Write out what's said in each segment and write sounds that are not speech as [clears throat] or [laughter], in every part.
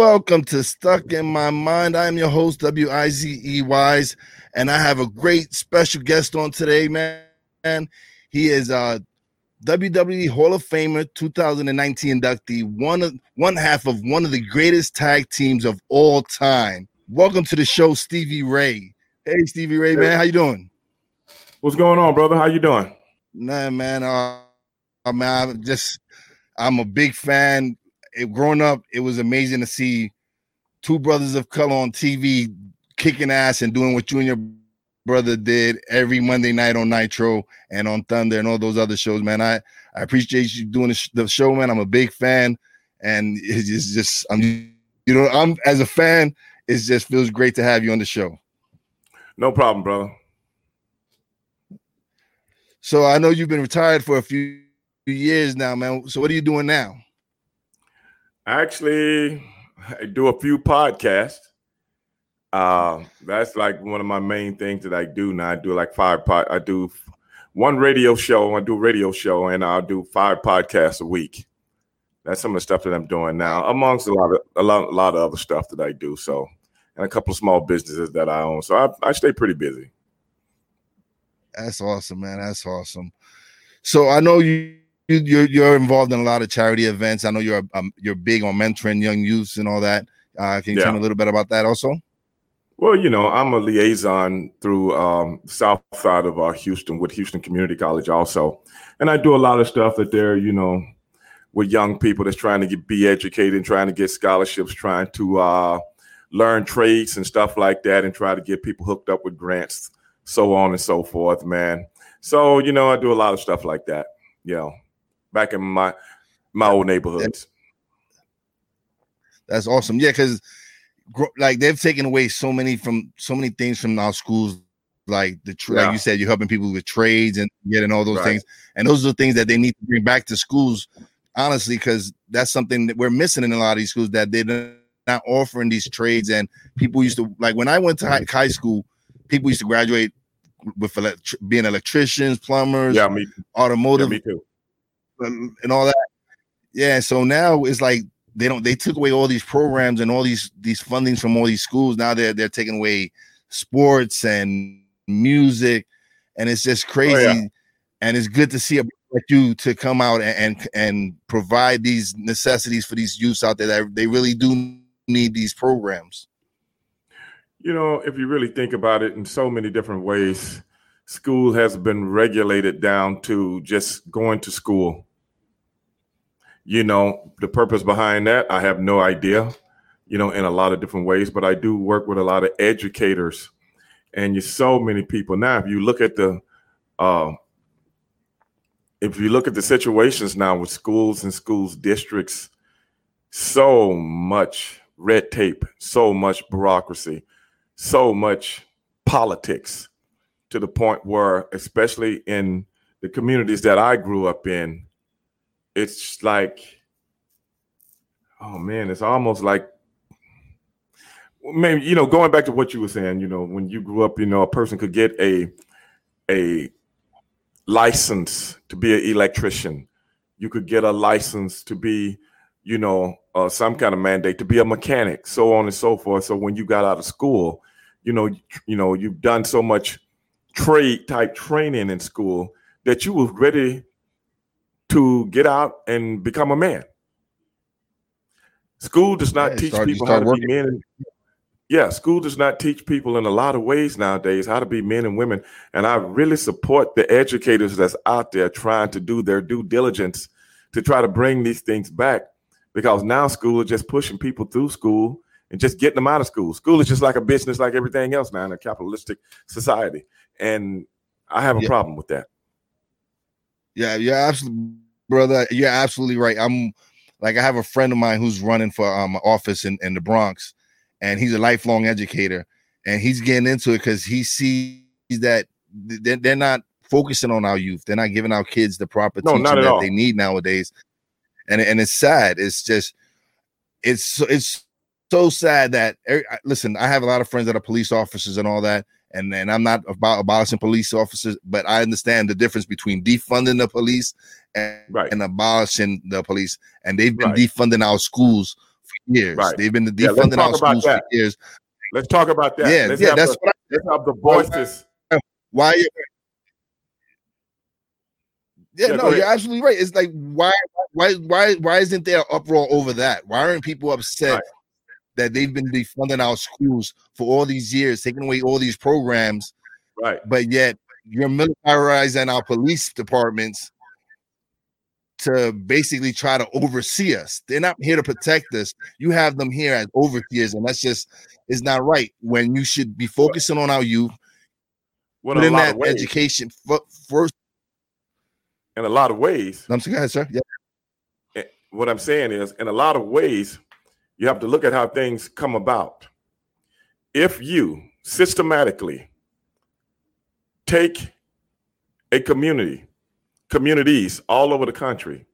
Welcome to Stuck in My Mind. I am your host, W I Z E Wise, and I have a great special guest on today, man. He is a WWE Hall of Famer, 2019 inductee, one of one half of one of the greatest tag teams of all time. Welcome to the show, Stevie Ray. Hey, Stevie Ray, man, how you doing? What's going on, brother? How you doing? Nah, man. Uh, I mean, I'm just I'm a big fan it, growing up, it was amazing to see two brothers of color on TV kicking ass and doing what you and your brother did every Monday night on Nitro and on Thunder and all those other shows, man. I, I appreciate you doing the, show, man. I'm a big fan, and it's just, just I'm you know I'm as a fan, it just feels great to have you on the show. No problem, brother. So I know you've been retired for a few years now, man. So what are you doing now? Actually, I do a few podcasts. Uh, that's like one of my main things that I do now. I do like five pod. I do one radio show. I do a radio show, and I'll do five podcasts a week. That's some of the stuff that I'm doing now, amongst a lot of a lot, a lot of other stuff that I do. So, and a couple of small businesses that I own. So I, I stay pretty busy. That's awesome, man. That's awesome. So I know you you're you're involved in a lot of charity events. I know you're um, you're big on mentoring young youths and all that. Uh, can you yeah. tell me a little bit about that also? Well, you know, I'm a liaison through um, south side of uh, Houston with Houston Community College also, and I do a lot of stuff that they're you know with young people that's trying to get be educated and trying to get scholarships, trying to uh, learn trades and stuff like that, and try to get people hooked up with grants, so on and so forth, man. So you know, I do a lot of stuff like that. You know, back in my my old neighborhoods. That's awesome. Yeah, because like they've taken away so many from so many things from our schools. Like the yeah. like you said, you're helping people with trades and getting all those right. things, and those are the things that they need to bring back to schools. Honestly, because that's something that we're missing in a lot of these schools that they're not offering these trades. And people used to like when I went to high, high school, people used to graduate with elect- being electricians, plumbers, yeah, me, automotive. Yeah, me too and all that. Yeah, so now it's like they don't they took away all these programs and all these these fundings from all these schools. Now they're they're taking away sports and music, and it's just crazy. Oh, yeah. And it's good to see a like you to come out and, and and provide these necessities for these youths out there that they really do need these programs. You know, if you really think about it in so many different ways, school has been regulated down to just going to school you know, the purpose behind that, I have no idea, you know, in a lot of different ways, but I do work with a lot of educators and you so many people. Now, if you look at the uh, if you look at the situations now with schools and schools districts, so much red tape, so much bureaucracy, so much politics to the point where, especially in the communities that I grew up in, it's like, oh man, it's almost like maybe you know going back to what you were saying. You know, when you grew up, you know, a person could get a a license to be an electrician. You could get a license to be, you know, uh, some kind of mandate to be a mechanic, so on and so forth. So when you got out of school, you know, you know, you've done so much trade type training in school that you were ready to get out and become a man. School does not yeah, teach start, people how to working. be men. And, yeah, school does not teach people in a lot of ways nowadays how to be men and women. And I really support the educators that's out there trying to do their due diligence to try to bring these things back because now school is just pushing people through school and just getting them out of school. School is just like a business, like everything else now in a capitalistic society, and I have a Yeah. problem with that. Yeah, yeah, absolutely, brother. You're absolutely right. I'm like I have a friend of mine who's running for um office in, in the Bronx, and he's a lifelong educator, and he's getting into it because he sees that they're, not focusing on our youth. They're not giving our kids the proper No, teaching that all. they need nowadays, and and it's sad. It's just it's it's so sad that listen. I have a lot of friends that are police officers and all that, and and I'm not about abolishing police officers, but I understand the difference between defunding the police and, Right. and abolishing the police. And they've been Right. defunding our schools for years. Right. They've been defunding talk our schools that. for years. Let's talk about that. Yeah, let's yeah, that's the, what I, let's have the voices. why. you- Yeah, Yeah, no, you're absolutely right. It's like why, why, why, why isn't there an uproar over that? Why aren't people upset Right. That they've been defunding our schools for all these years, taking away all these programs, Right. but yet you're militarizing our police departments to basically try to oversee us. They're not here to protect us. You have them here as overseers, and that's just is not right. When you should be focusing on our youth, Well, in a in lot that education fir- first. in a lot of ways, I'm sorry, ahead, sir. Yeah, what I'm saying is, in a lot of ways, you have to look at how things come about. If you systematically take a community, communities all over the country,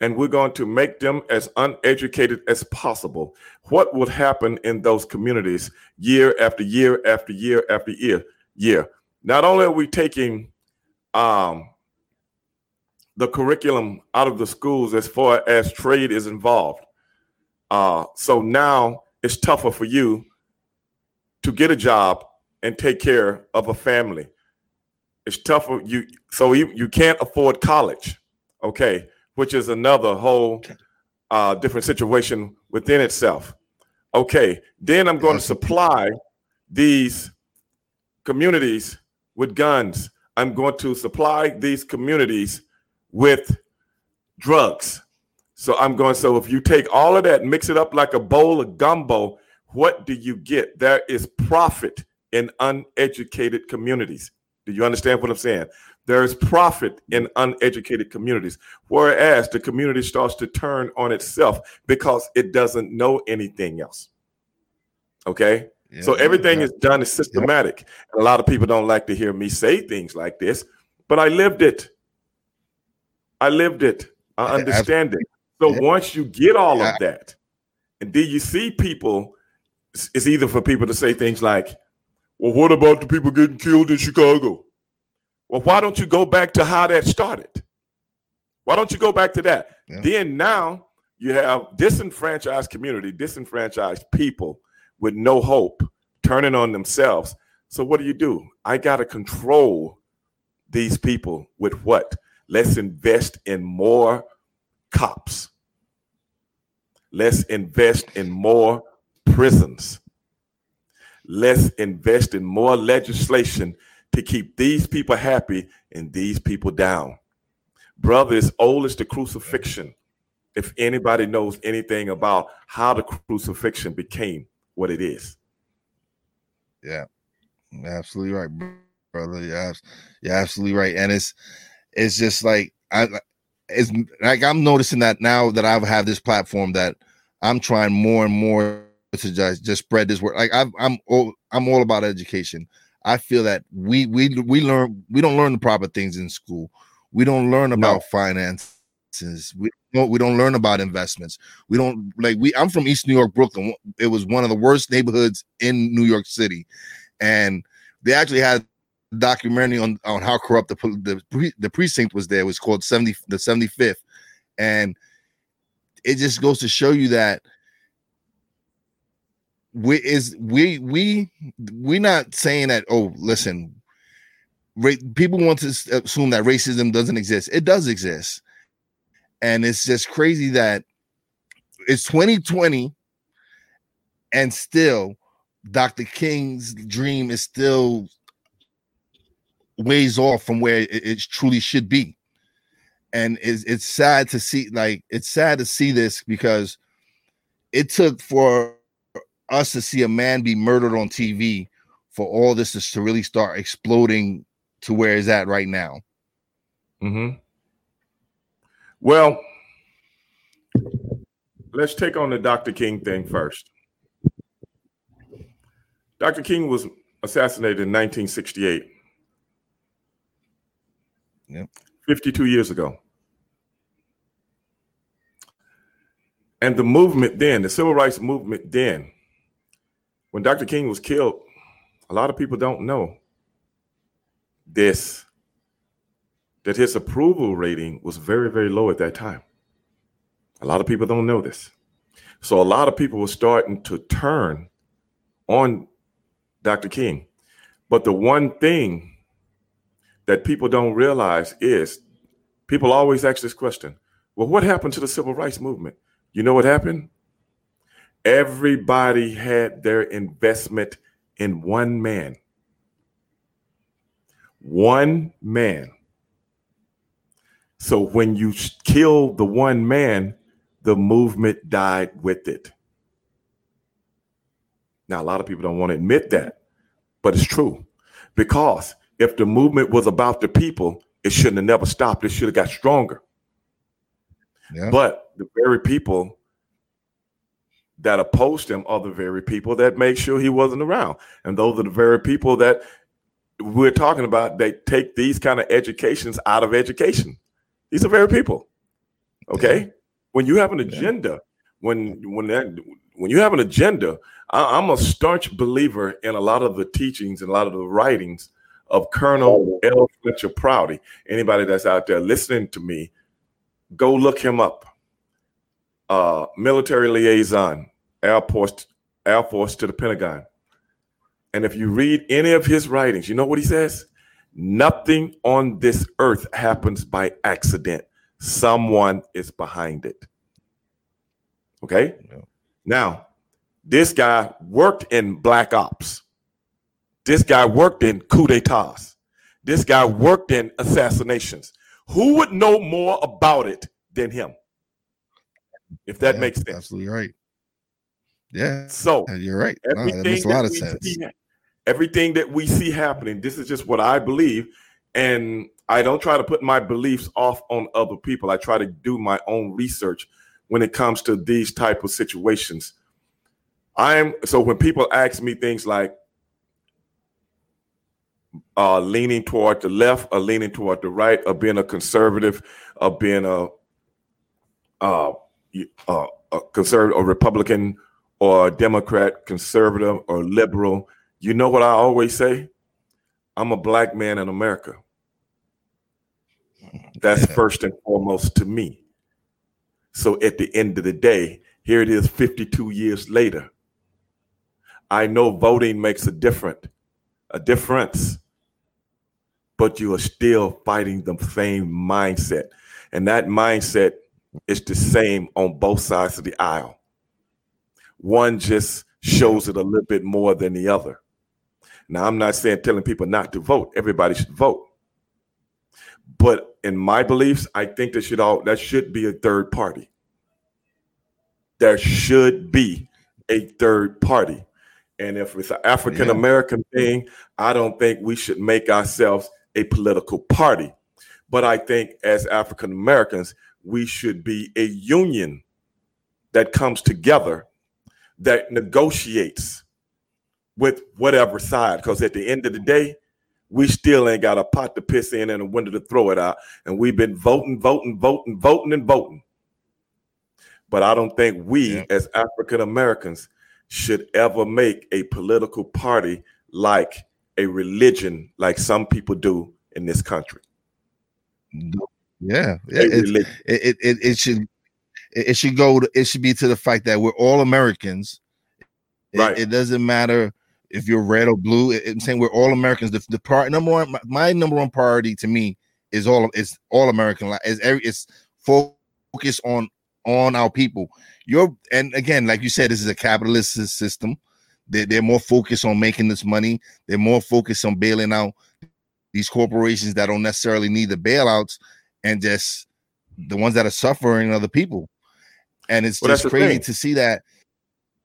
and we're going to make them as uneducated as possible, what would happen in those communities year after year after year after year? Year. Not only are we taking um, the curriculum out of the schools as far as trade is involved. Uh, so now it's tougher for you to get a job and take care of a family. It's tougher you so you, you can't afford college, okay, which is another whole uh, different situation within itself. Okay, then I'm going to supply these communities with guns. I'm going to supply these communities with drugs. So I'm going, so if you take all of that mix it up like a bowl of gumbo, what do you get? There is profit in uneducated communities. Do you understand what I'm saying? There is profit in uneducated communities, whereas the community starts to turn on itself because it doesn't know anything else. Okay? yeah So everything yeah. is done is systematic. And a lot of people don't like to hear me say things like this, but I lived it. I lived it. I [laughs] Yeah, understand it. So Yeah. once you get all of that, and then you see people, it's it's either for people to say things like, well, what about the people getting killed in Chicago? Well, why don't you go back to how that started? Why don't you go back to that? Yeah. Then now you have disenfranchised community, disenfranchised people with no hope turning on themselves. So what do you do? I got to control these people with what? Let's invest in more cops. Let's invest in more prisons. Let's invest in more legislation to keep these people happy and these people down. Brother, it's old as the crucifixion. If anybody knows anything about how the crucifixion became what it is. Yeah, absolutely right, brother. You're, you're absolutely right, and it's it's just like I it's like I'm noticing that now that I have this platform that I'm trying more and more to just just spread this word. Like I've, I'm all I'm all about education. I feel that we we we learn we don't learn the proper things in school. We don't learn about finances. We don't, we don't learn about investments. We don't like we. I'm from East New York, Brooklyn. It was one of the worst neighborhoods in New York City, and they actually had documentary on on how corrupt the the, the precinct was. There it was called seventy the seventy fifth, and it just goes to show you that we is we we we not saying that. Oh, listen, ra- people want to assume that racism doesn't exist. It does exist, and it's just crazy that it's 2020 and still Dr. King's dream is still ways off from where it, it truly should be. And it's, it's sad to see, like, it's sad to see this because it took for us to see a man be murdered on TV for all this is to really start exploding to where it's at right now. Mm-hmm. Well, let's take on the Dr. King thing first. Dr. King was assassinated in 1968. Yep. 52 years ago. And the movement then, the civil rights movement then, when Dr. King was killed, a lot of people don't know this that his approval rating was very, very low at that time. A lot of people don't know this. So a lot of people were starting to turn on Dr. King. But the one thing that people don't realize is people always ask this question well, what happened to the civil rights movement? You know what happened? Everybody had their investment in one man. One man. So when you kill the one man, the movement died with it. Now, a lot of people don't want to admit that, but it's true. Because if the movement was about the people, it shouldn't have never stopped. It should have got stronger. Yeah. But the very people that opposed him are the very people that make sure he wasn't around. And those are the very people that we're talking about. They take these kind of educations out of education. These are very people. Okay. Yeah. When you have an agenda, yeah. when when that when you have an agenda, I, am a staunch believer in a lot of the teachings and a lot of the writings of Colonel L. Fletcher Prouty. Anybody that's out there listening to me, go look him up. Uh, military liaison, Air Force, Air Force to the Pentagon. And if you read any of his writings, you know what he says? Nothing on this earth happens by accident. Someone is behind it. Okay? Now, this guy worked in black ops. This guy worked in coup d'etats. This guy worked in assassinations. Who would know more about it than him? If that yeah, makes sense. Absolutely right. Yeah. So you're right. No, that makes a lot of sense. See, everything that we see happening, this is just what I believe. And I don't try to put my beliefs off on other people. I try to do my own research when it comes to these type of situations. I'm so when people ask me things like uh, leaning toward the left or leaning toward the right or being a conservative or being a uh, uh, a conservative or Republican or Democrat, conservative or liberal, you know what I always say? I'm a black man in America. That's [laughs] first and foremost to me. So at the end of the day, here it is 52 years later. I know voting makes a different a difference, but you are still fighting the same mindset. And that mindset is the same on both sides of the aisle. One just shows it a little bit more than the other. Now, I'm not saying telling people not to vote. Everybody should vote. But in my beliefs, I think there should all that should be a third party. There should be a third party. And if it's an African American yeah. thing, I don't think we should make ourselves a political party. But I think as African Americans, we should be a union that comes together that negotiates with whatever side. Because at the end of the day, we still ain't got a pot to piss in and a window to throw it out. And we've been voting, voting, voting, voting, and voting. But I don't think we yeah. as African Americans should ever make a political party like a religion, like some people do in this country. Yeah, yeah. It, it, it, it should it should go. To, it should be to the fact that we're all Americans. Right. It, doesn't matter if you're red or blue. I'm saying we're all Americans. The, the part number one, my, my, number one priority to me is all is all American. Is every it's focus on on our people. You're and again, like you said, this is a capitalist system. They're, they're more focused on making this money. They're more focused on bailing out these corporations that don't necessarily need the bailouts and just the ones that are suffering are the people. And it's well, just crazy to see that.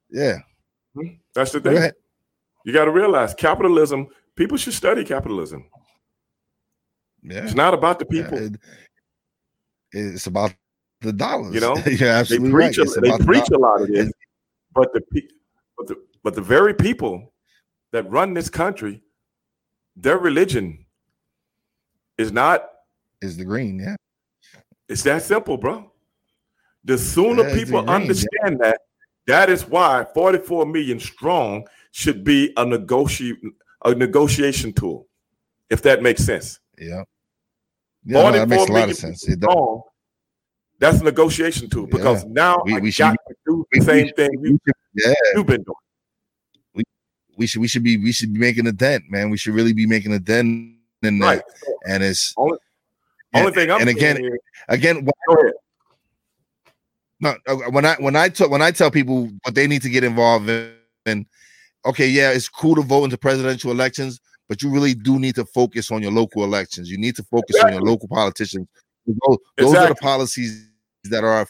Yeah. Hmm? That's the thing. You got to realize capitalism. People should study capitalism. Yeah. It's not about the people. Yeah, it, it's about the dollars. You know, [laughs] yeah, absolutely. They preach, right. a, they preach a lot of this, but the but the but the very people that run this country, their religion is not is the green. Yeah, it's that simple, bro. The sooner yeah, people green, understand yeah. that, that is why 44 million strong should be a negotiate a negotiation tool, if that makes sense. Yeah. Yeah, no, that makes a lot of sense. Strong, that's a negotiation tool because yeah. now we, we should be, do the same we, thing we, yeah. you've been doing. We, should we should be we should be making a dent, man. We should really be making a dent in that. Right. And it's only, and, only thing I'm and again, here, again, when, no, uh, when I when I tell when I tell people what they need to get involved in, okay, yeah, it's cool to vote into presidential elections, but you really do need to focus on your local elections. You need to focus exactly. on your local politicians. Those, those exactly. are the policies that are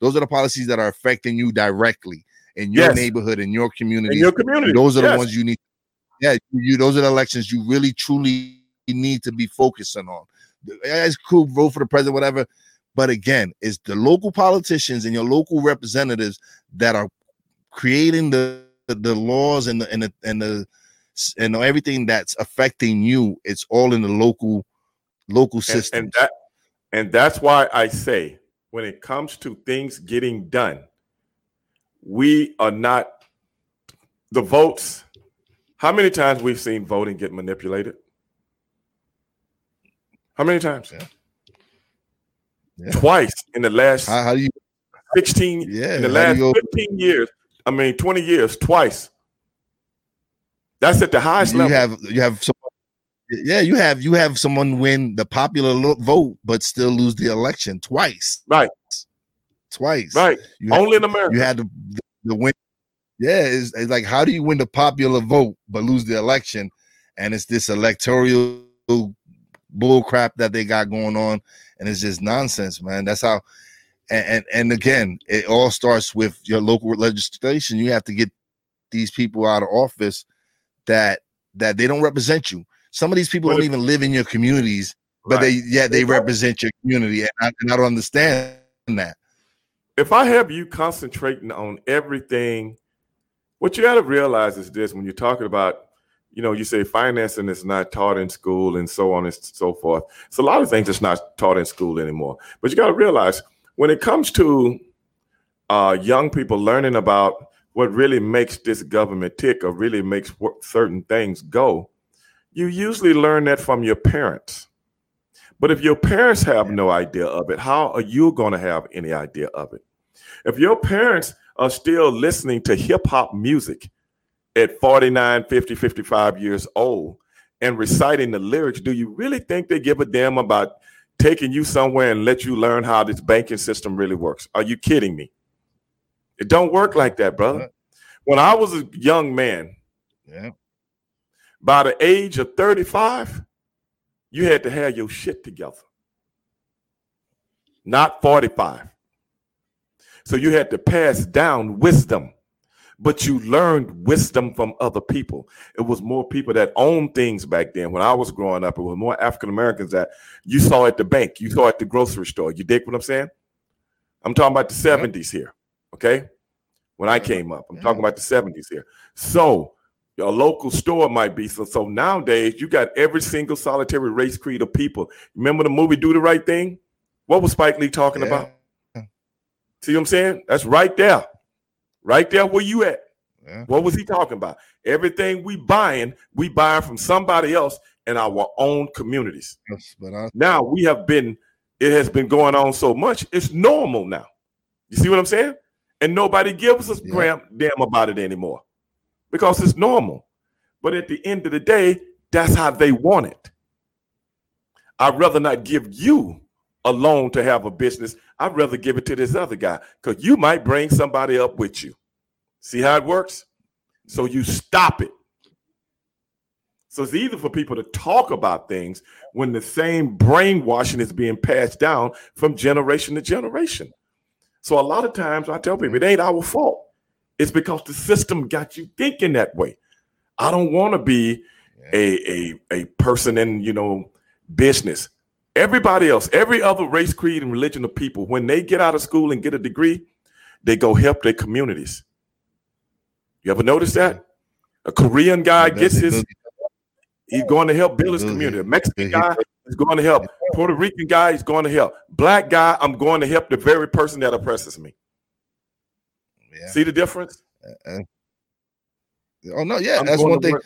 those are the policies that are affecting you directly in your yes. neighborhood, in your community. In your community. Those are yes. the ones you need. Yeah, you those are the elections you really truly need to be focusing on. It's cool, vote for the president, whatever. But again, it's the local politicians and your local representatives that are creating the the, the laws and the and the and the and everything that's affecting you. It's all in the local local system. And, and that and that's why I say when it comes to things getting done, we are not the votes. How many times we've seen voting get manipulated? How many times? Yeah. Yeah. Twice in the last how, how, do you 16 yeah, in the last 15 years. I mean 20 years, twice. That's at the highest you level. have you have some yeah, you have you have someone win the popular vote but still lose the election twice. Right. Twice. Right. You Only had, in America. You had the, the, the win. Yeah, it's, it's, like how do you win the popular vote but lose the election? And it's this electoral bull crap that they got going on, and it's just nonsense, man. That's how. And, and and again, it all starts with your local legislation. You have to get these people out of office that that they don't represent you. Some of these people don't even live in your communities, but right. they yeah they represent your community, and I, and I don't understand that. If I have you concentrating on everything, what you got to realize is this: when you're talking about, you know, you say financing is not taught in school and so on and so forth. It's a lot of things that's not taught in school anymore. But you got to realize when it comes to uh, young people learning about what really makes this government tick or really makes certain things go, you usually learn that from your parents. But if your parents have no idea of it, how are you going to have any idea of it? If your parents are still listening to hip hop music at 49, 50, 55 years old and reciting the lyrics, do you really think they give a damn about taking you somewhere and let you learn how this banking system really works? Are you kidding me? It don't work like that, brother. When I was a young man, yeah by the age of 35, you had to have your shit together. Not 45. So you had to pass down wisdom, but you learned wisdom from other people. It was more people that owned things back then. When I was growing up, it was more African Americans that you saw at the bank, you saw at the grocery store. You dig what I'm saying? I'm talking about the 70s here, okay? When I came up, I'm talking about the 70s here. So your local store might be. So, so nowadays you got every single solitary race creed of people. Remember the movie Do the Right Thing? What was Spike Lee talking yeah. about? See what I'm saying? That's right there. Right there where you at. Yeah. What was he talking about? Everything we buying, we buying from somebody else in our own communities. Yes, but I- now we have been, it has been going on so much, it's normal now. You see what I'm saying? And nobody gives us yeah. damn about it anymore because it's normal. But at the end of the day, that's how they want it. I'd rather not give you a loan to have a business. I'd rather give it to this other guy because you might bring somebody up with you. See how it works? So you stop it. So it's either for people to talk about things when the same brainwashing is being passed down from generation to generation. So a lot of times I tell people it ain't our fault. It's because the system got you thinking that way. I don't want to be a, a a person in you know business. Everybody else, every other race, creed, and religion of people, when they get out of school and get a degree, they go help their communities. You ever notice that? A Korean guy gets his, he's going to help build his community. A Mexican guy is going to help. Puerto Rican guy is going to help. Black guy, I'm going to help the very person that oppresses me. Yeah. See the difference? Uh, oh no, yeah, I'm that's one thing.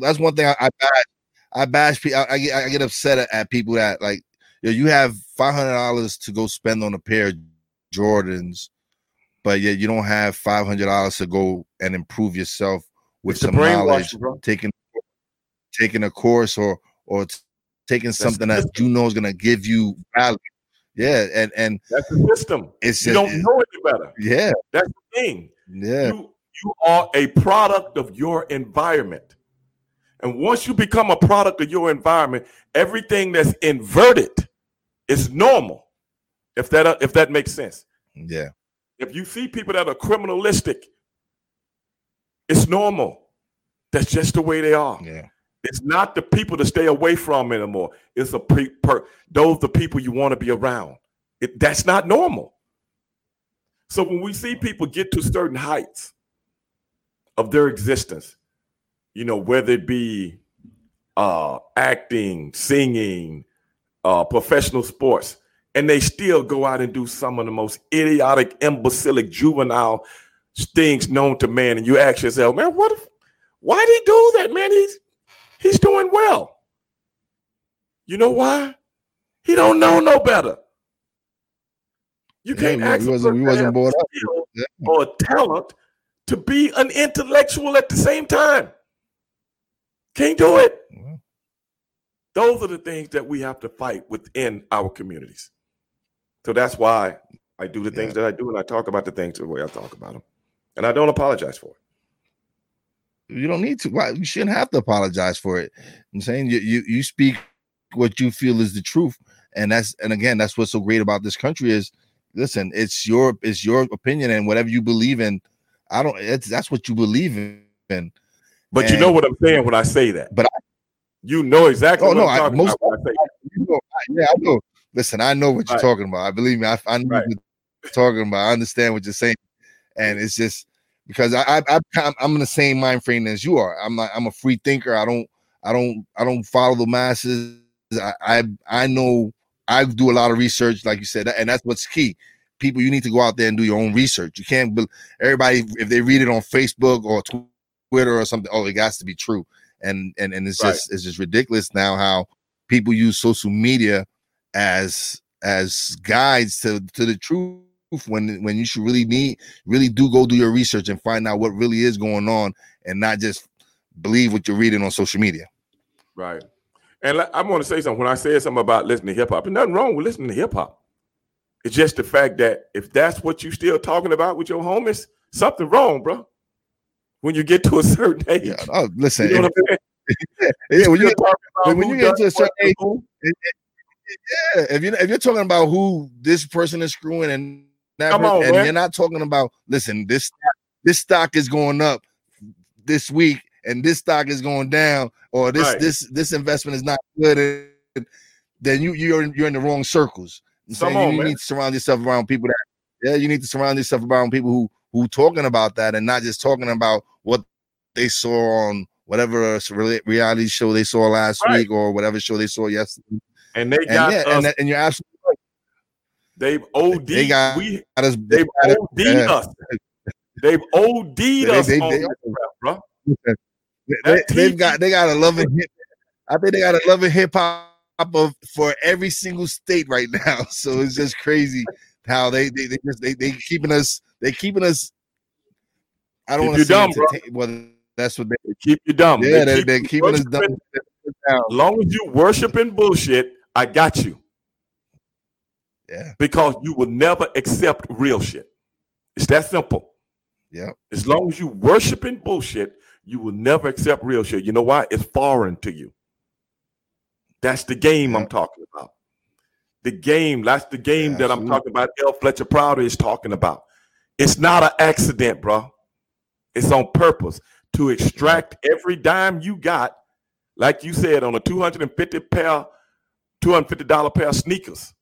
That's one thing I, I bash. I bash people. I, I, get, I get upset at, at people that like you, know, you have five hundred dollars to go spend on a pair of Jordans, but yet you don't have five hundred dollars to go and improve yourself with it's some knowledge, taking taking a course or or taking that's something that you know is going to give you value. Yeah, and and that's the system. It's you just, don't know any better. Yeah, that's thing. Yeah, you, you are a product of your environment, and once you become a product of your environment, everything that's inverted is normal. If that if that makes sense. Yeah. If you see people that are criminalistic, it's normal. That's just the way they are. Yeah. It's not the people to stay away from anymore. It's a pre- per, those the people you want to be around. It, that's not normal. So when we see people get to certain heights of their existence, you know, whether it be uh, acting, singing, uh, professional sports, and they still go out and do some of the most idiotic, imbecilic, juvenile things known to man, and you ask yourself, man, what? If, why did he do that, man? He's he's doing well. You know why? He don't know no better. You can't yeah, ask he wasn't, he wasn't born up. Yeah. or talent to be an intellectual at the same time. Can't do it. Mm-hmm. Those are the things that we have to fight within our communities. So that's why I do the things yeah. that I do, and I talk about the things the way I talk about them and I don't apologize for it. You don't need to. Why you shouldn't have to apologize for it. I'm saying you you you speak what you feel is the truth, and that's and again that's what's so great about this country is listen, it's your it's your opinion and whatever you believe in. I don't. It's that's what you believe in. But and, you know what I'm saying when I say that. But I, you know exactly. Oh no, I, most I you know, yeah, I know. Listen, I know what you're right. talking about. I believe me. I, I know right. what you're talking about. I understand what you're saying and it's just because I, I, I I'm in the same mind frame as you are. I'm not, I'm a free thinker. I don't I don't I don't follow the masses. I I, I know I do a lot of research, like you said, and that's what's key. People, you need to go out there and do your own research. You can't everybody if they read it on Facebook or Twitter or something. Oh, it has to be true, and and and it's right. just it's just ridiculous now how people use social media as as guides to to the truth when when you should really need really do go do your research and find out what really is going on and not just believe what you're reading on social media. Right. And I'm want to say something. When I said something about listening to hip hop, there's nothing wrong with listening to hip hop. It's just the fact that if that's what you're still talking about with your homies, something wrong, bro. When you get to a certain age. Yeah, oh, listen. You know [laughs] yeah, when you, get, when you get to a certain age, it, it, eh, eh, yeah, if you if you're talking about who this person is screwing and Never, Come on, and man. you're not talking about listen, this this stock is going up this week and this stock is going down, or this right. this this investment is not good, then you you're in, you're in the wrong circles. Come on, you, you need to surround yourself around people that yeah, you need to surround yourself around people who who talking about that and not just talking about what they saw on whatever reality show they saw last right. week or whatever show they saw yesterday. And they got and, yeah, and, and, you're absolutely They've OD'd. They got we, us, they have OD'd us. They've OD'd us they, they, on they, bro. They, have got they got a loving [laughs] hip. I think they got a loving hip hop of for every single state right now. [laughs] So it's just crazy how they they they just they they keeping us they keeping us. I don't want to say dumb, well, that's what they, they, keep you dumb. Yeah, they, they, are keeping us dumb. As long as you worshiping bullshit, I got you. Yeah. Because you will never accept real shit. It's that simple. Yeah. As long as you worshiping bullshit, you will never accept real shit. You know why? It's foreign to you. That's the game. I'm talking about. The game, that's the game yeah, that I'm talking about. L. Fletcher Prouty is talking about. It's not an accident, bro. It's on purpose to extract every dime you got, like you said, on a 250 pair, $250 pair of sneakers,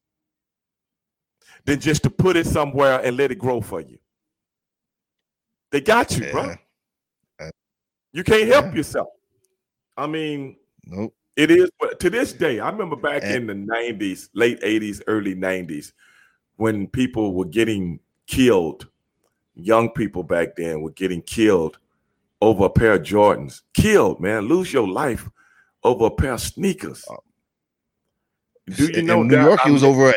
than just to put it somewhere and let it grow for you. They got you, yeah. bro. You can't help yourself. I mean, nope. It is, but to this day, I remember back and, in the 90s, late 80s, early 90s, when people were getting killed, young people back then were getting killed over a pair of Jordans. Killed, man. Lose your life over a pair of sneakers. Uh, Do you know in New York, it was over a,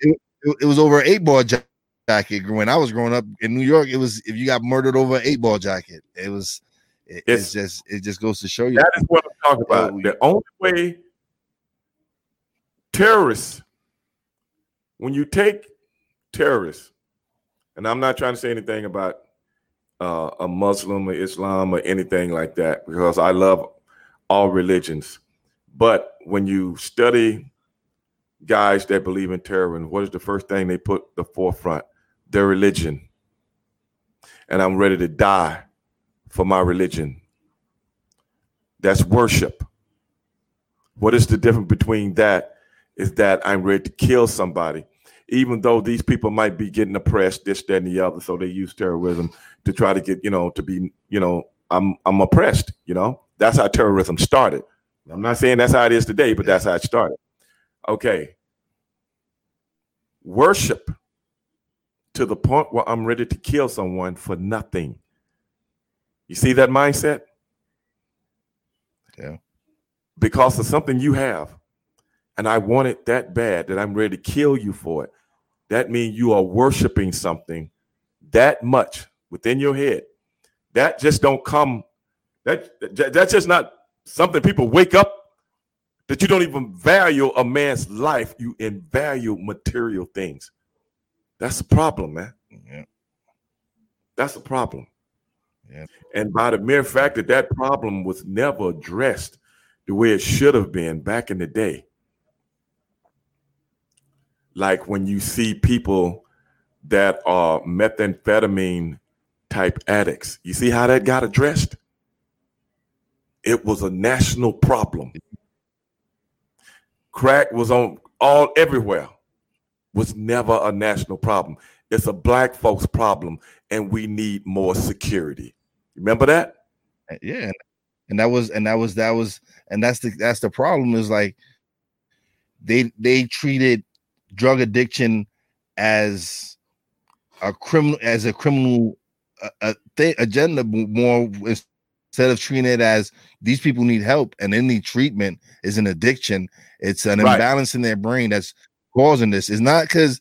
it, it, was over an eight ball jacket. When I was growing up in New York, it was if you got murdered over an eight ball jacket, it was it, it's, it's, just it just goes to show you that is what I'm talking about. The only way terrorists, when you take terrorists, and I'm not trying to say anything about uh, a Muslim or Islam or anything like that because I love all religions. But when you study guys that believe in terrorism, what is the first thing they put the forefront? Their religion. And I'm ready to die for my religion. That's worship. What is the difference between that? Is that I'm ready to kill somebody, even though these people might be getting oppressed, this, that, and the other. So they use terrorism to try to get, you know, to be, you know, I'm I'm oppressed, you know. That's how terrorism started. I'm not saying that's how it is today, but that's how it started. Okay. Worship to the point where I'm ready to kill someone for nothing. You see that mindset? Yeah. Because of something you have, and I want it that bad that I'm ready to kill you for it. That means you are worshiping something that much within your head. That just don't come. That that's just not something people wake up that you don't even value a man's life. You value material things. That's a problem, man. Yeah. That's a problem. And by the mere fact that that problem was never addressed the way it should have been back in the day. Like when you see people that are methamphetamine type addicts, you see how that got addressed? It was a national problem. Crack was on all everywhere, was never a national problem. It's a black folks problem, and we need more security. Remember that? Uh, yeah, and that was and that was that was and that's the that's the problem is like they they treated drug addiction as a criminal as a criminal uh, a, th- agenda more instead of treating it as these people need help and they need treatment is an addiction it's an right. imbalance in their brain that's causing this it's not because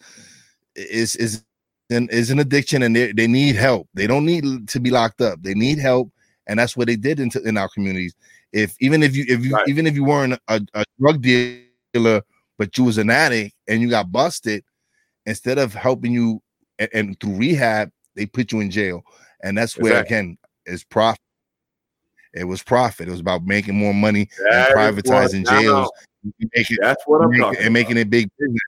it's it's and is an addiction and they, they need help. They don't need to be locked up. They need help. And that's what they did in, in our communities. If even if you if you right. even if you weren't a, a drug dealer, but you was an addict and you got busted, instead of helping you and, and through rehab, they put you in jail. And that's where exactly. again is profit. It was profit. It was about making more money that and privatizing jails. Making, that's what I'm making, and making it big business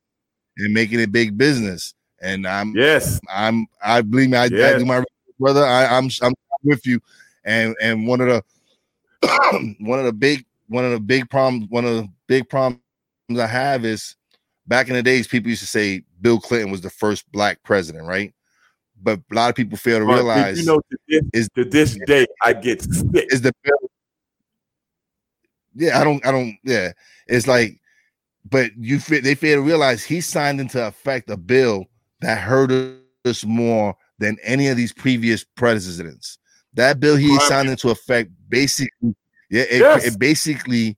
and making it big business. And I'm yes, I'm I believe me, I, yes. I do my brother. I, I'm I'm with you. And and one of the [clears throat] one of the big one of the big problems one of the big problems I have is back in the days people used to say Bill Clinton was the first black president, right? But a lot of people fail to realize you know to this, is to this day I get sick. Is the? Yeah, I don't, I don't. Yeah, it's like, but you they fail to realize he signed into effect a bill that hurt us more than any of these previous presidents. That bill he signed into effect basically, yeah, it, yes. it basically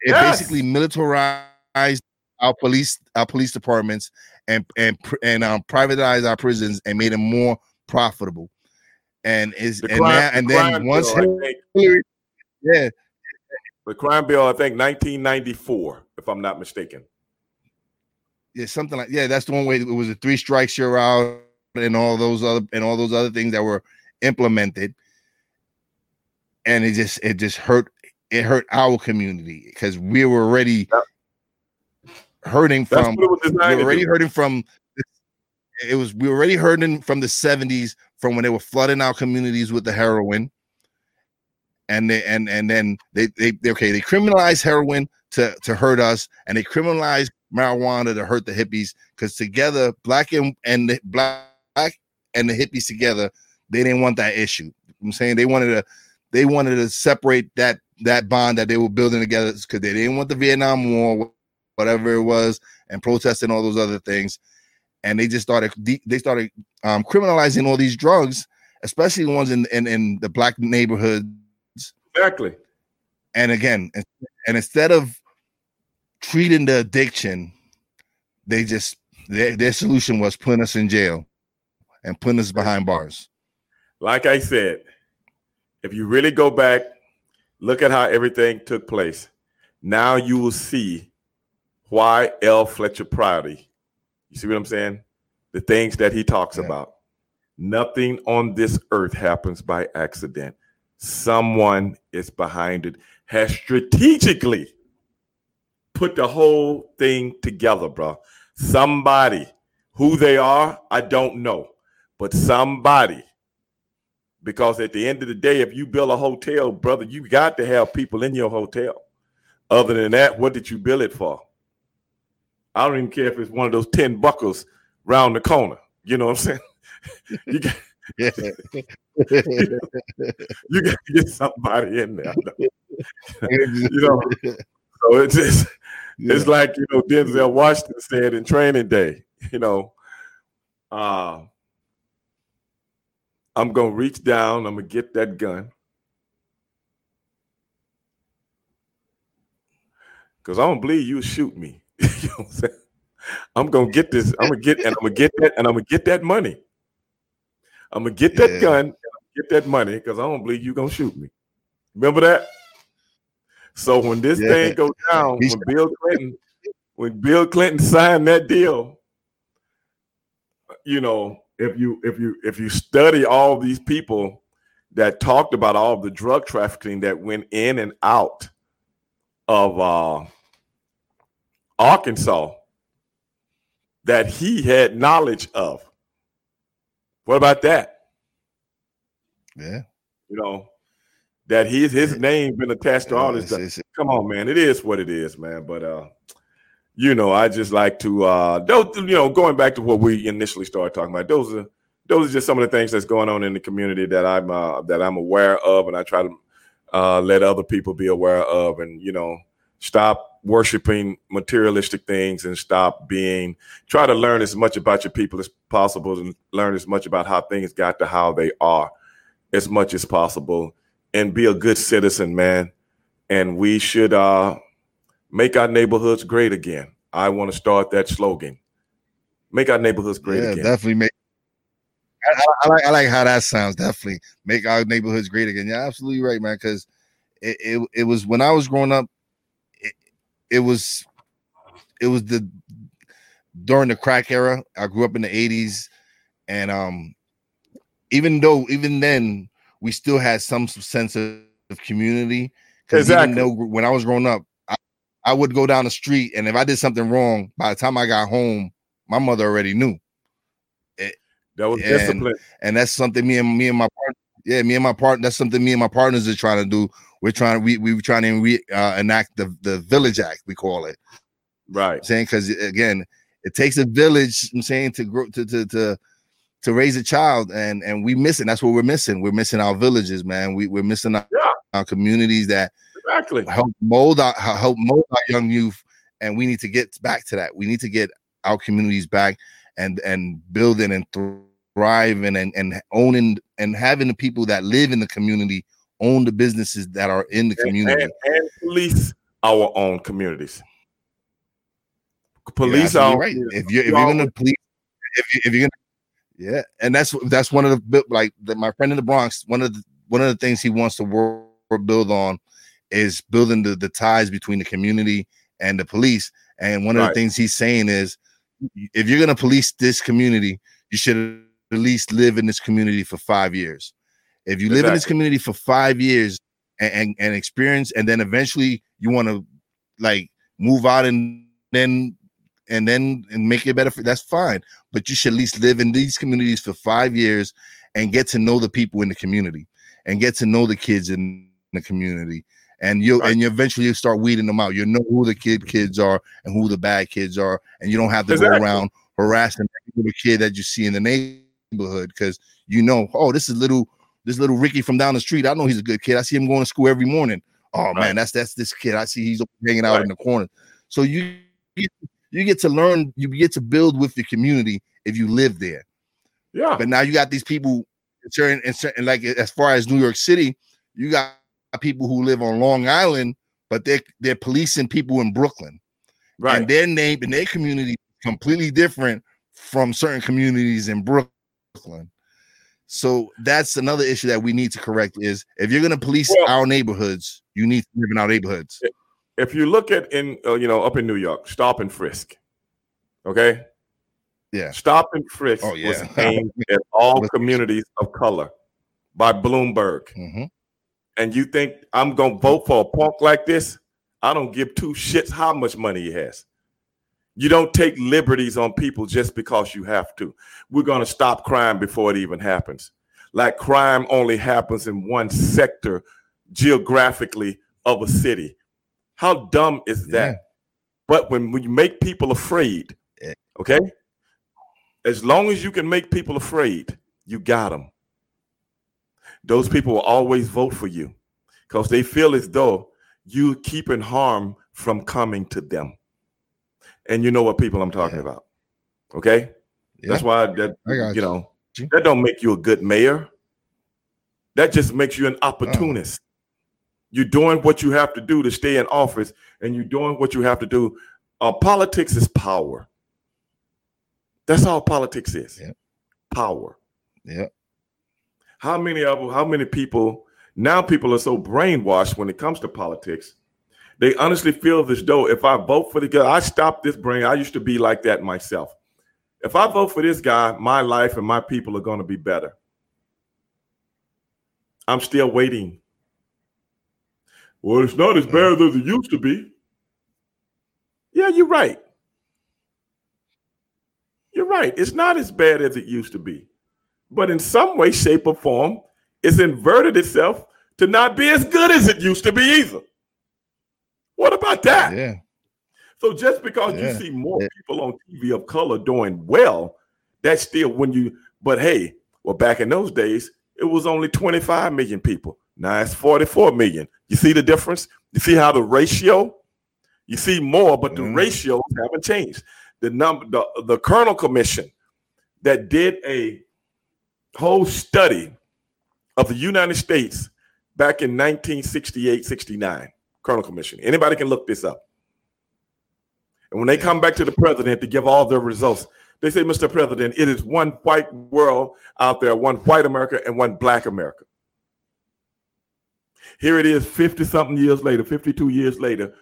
it yes. basically militarized our police our police departments and and and um, privatized our prisons and made them more profitable. And is the and crime, now, and the then once bill, Hillary, yeah, the crime bill I think 1994 if I'm not mistaken yeah, something like yeah, that's the one way it was a three strikes you're out and all those other and all those other things that were implemented. And it just it just hurt it hurt our community because we were already hurting from we were already hurting from it was we already heard in from the 70s from when they were flooding our communities with the heroin. And they and and then they they, they okay they criminalized heroin to to hurt us and they criminalized marijuana to hurt the hippies because together black and and the black and the hippies together they didn't want that issue. I'm saying? They wanted to they wanted to separate that that bond that they were building together because they didn't want the vietnam war whatever it was and protesting all those other things. And they just started they started um, criminalizing all these drugs especially the ones in, in in the black neighborhoods. Exactly. And again and instead of treating the addiction, they just their, their solution was putting us in jail and putting us behind bars. Like I said, if you really go back, look at how everything took place. Now you will see why L. Fletcher Prouty. You see what I'm saying? The things that he talks yeah. about. Nothing on this earth happens by accident. Someone is behind it, has strategically put the whole thing together, bro. Somebody, who they are, I don't know, but somebody. Because at the end of the day, if you build a hotel, brother, you got to have people in your hotel. Other than that, what did you build it for? I don't even care if it's one of those 10 buckles round the corner. You know what I'm saying? [laughs] you got, [laughs] you got to get somebody in there. [laughs] you know, so it's just yeah. it's like you know Denzel Washington said in Training Day. You know, uh, I'm gonna reach down. I'm gonna get that gun. Cause I don't believe you shoot me. [laughs] you know what I'm saying? I'm gonna get this. I'm gonna get and I'm gonna get that and I'm gonna get that money. I'm gonna get that yeah. gun get that money because I don't believe you gonna shoot me. Remember that? So when this yeah. thing goes down, when Bill Clinton, when Bill Clinton signed that deal, you know, if you if you if you study all these people that talked about all the drug trafficking that went in and out of uh, Arkansas that he had knowledge of. What about that? Yeah. You know, that his his name been attached to all this stuff. Come on, man. It is what it is, man. But uh, you know, I just like to uh those you know, going back to what we initially started talking about, those are those are just some of the things that's going on in the community that I'm uh, that I'm aware of and I try to uh, let other people be aware of and you know stop worshiping materialistic things and stop being try to learn as much about your people as possible and learn as much about how things got to how they are as much as possible and be a good citizen, man. And we should uh, make our neighborhoods great again. I want to start that slogan. Make our neighborhoods great yeah, again. Definitely make. I, I, like I like how that sounds. Definitely make our neighborhoods great again. Yeah, absolutely right, man. Because it, it it was when I was growing up. It, it was it was the during the crack era. I grew up in the '80s, and um, even though even then we still had some sense of, community. Because exactly. even though when I was growing up, I, I would go down the street, and if I did something wrong, by the time I got home, my mother already knew. It, that was and, discipline, and that's something me and me and my partner, yeah, me and my partner. That's something me and my partners are trying to do. We're trying to we we were trying to re, uh, enact the the Village Act, we call it. Right. I'm saying because again, it takes a village. I'm saying to grow to to to to raise a child and and we missing that's what we're missing. We're missing our villages man. We, we're missing our, yeah. our communities that exactly. help mold our help mold our young youth and we need to get back to that. We need to get our communities back and and building and thriving and and owning and having the people that live in the community own the businesses that are in the community and, and, and police our own communities. Police yeah, our right. if you're if you're gonna police if, you, if you're gonna yeah, and that's that's one of the like the, my friend in the Bronx. One of the one of the things he wants to work or build on is building the, the ties between the community and the police. And one of right. the things he's saying is, if you're gonna police this community, you should at least live in this community for five years. If you live in this community for five years and, and, and experience, and then eventually you want to like move out and then and then and make it better for that's fine. But you should at least live in these communities for five years and get to know the people in the community and get to know the kids in the community. And you right. and you eventually you start weeding them out. You know who the kid kids are and who the bad kids are, and you don't have to exactly. go around harassing the kid that you see in the neighborhood because you know, oh, this is little this little Ricky from down the street. I know he's a good kid. I see him going to school every morning. Oh right. man, that's that's this kid. I see he's hanging out right. in the corner. So you you get to learn, you get to build with the community if you live there. Yeah. But now you got these people certain and certain like as far as New York City, you got people who live on Long Island, but they're they're policing people in Brooklyn. Right. And their name and their community completely different from certain communities in Brooklyn. So that's another issue that we need to correct is if you're going to police well, our neighborhoods, you need to live in our neighborhoods. If you look at in uh, you know up in New York, stop and frisk. Okay? Yeah. Stop and Frisk oh, yeah. was [laughs] aimed at all communities of color by Bloomberg. Mm-hmm. And you think I'm to vote for a punk like this? I don't give two shits how much money he has. You don't take liberties on people just because you have to. We're to stop crime before it even happens. Like crime only happens in one sector geographically of a city. How dumb is that? Yeah. But when, when you make people afraid, okay, as long as you can make people afraid, you got them. Those people will always vote for you because they feel as though you keeping harm from coming to them. And you know what people I'm talking yeah. about. Okay? That's why that you know that don't make you a good mayor. That just makes you an oh. opportunist. Oh. You're doing what you have to do to stay in office, and you're doing what you have to do. Uh, politics is power. That's all politics is. Yeah. Power. Yeah. How many of how many people now people are so brainwashed when it comes to politics. They honestly feel as though if I vote for the guy, I stop this brain. I used to be like that myself. If I vote for this guy, my life and my people are going to be better. I'm still waiting. Well, it's not as bad as it used to be. Yeah, you're right. You're right. It's not as bad as it used to be. But in some way, shape, or form, it's inverted itself to not be as good as it used to be either. What about that? Yeah. So just because yeah. you see more yeah. people on TV of color doing well, that's still when you, but hey, well, back in those days, it was only 25 million people. Now it's 44 million. You see the difference? You see how the ratio? You see more, but the mm. ratios haven't changed the number the, the Kerner Commission that did a whole study of the United States back in 1968, 69. Kerner Commission. Anybody can look this up. And when they come back to the president to give all their results, they say, Mr. President, it is one white world out there, one white America and one black America. Here it is 50 something years later, 52 years later,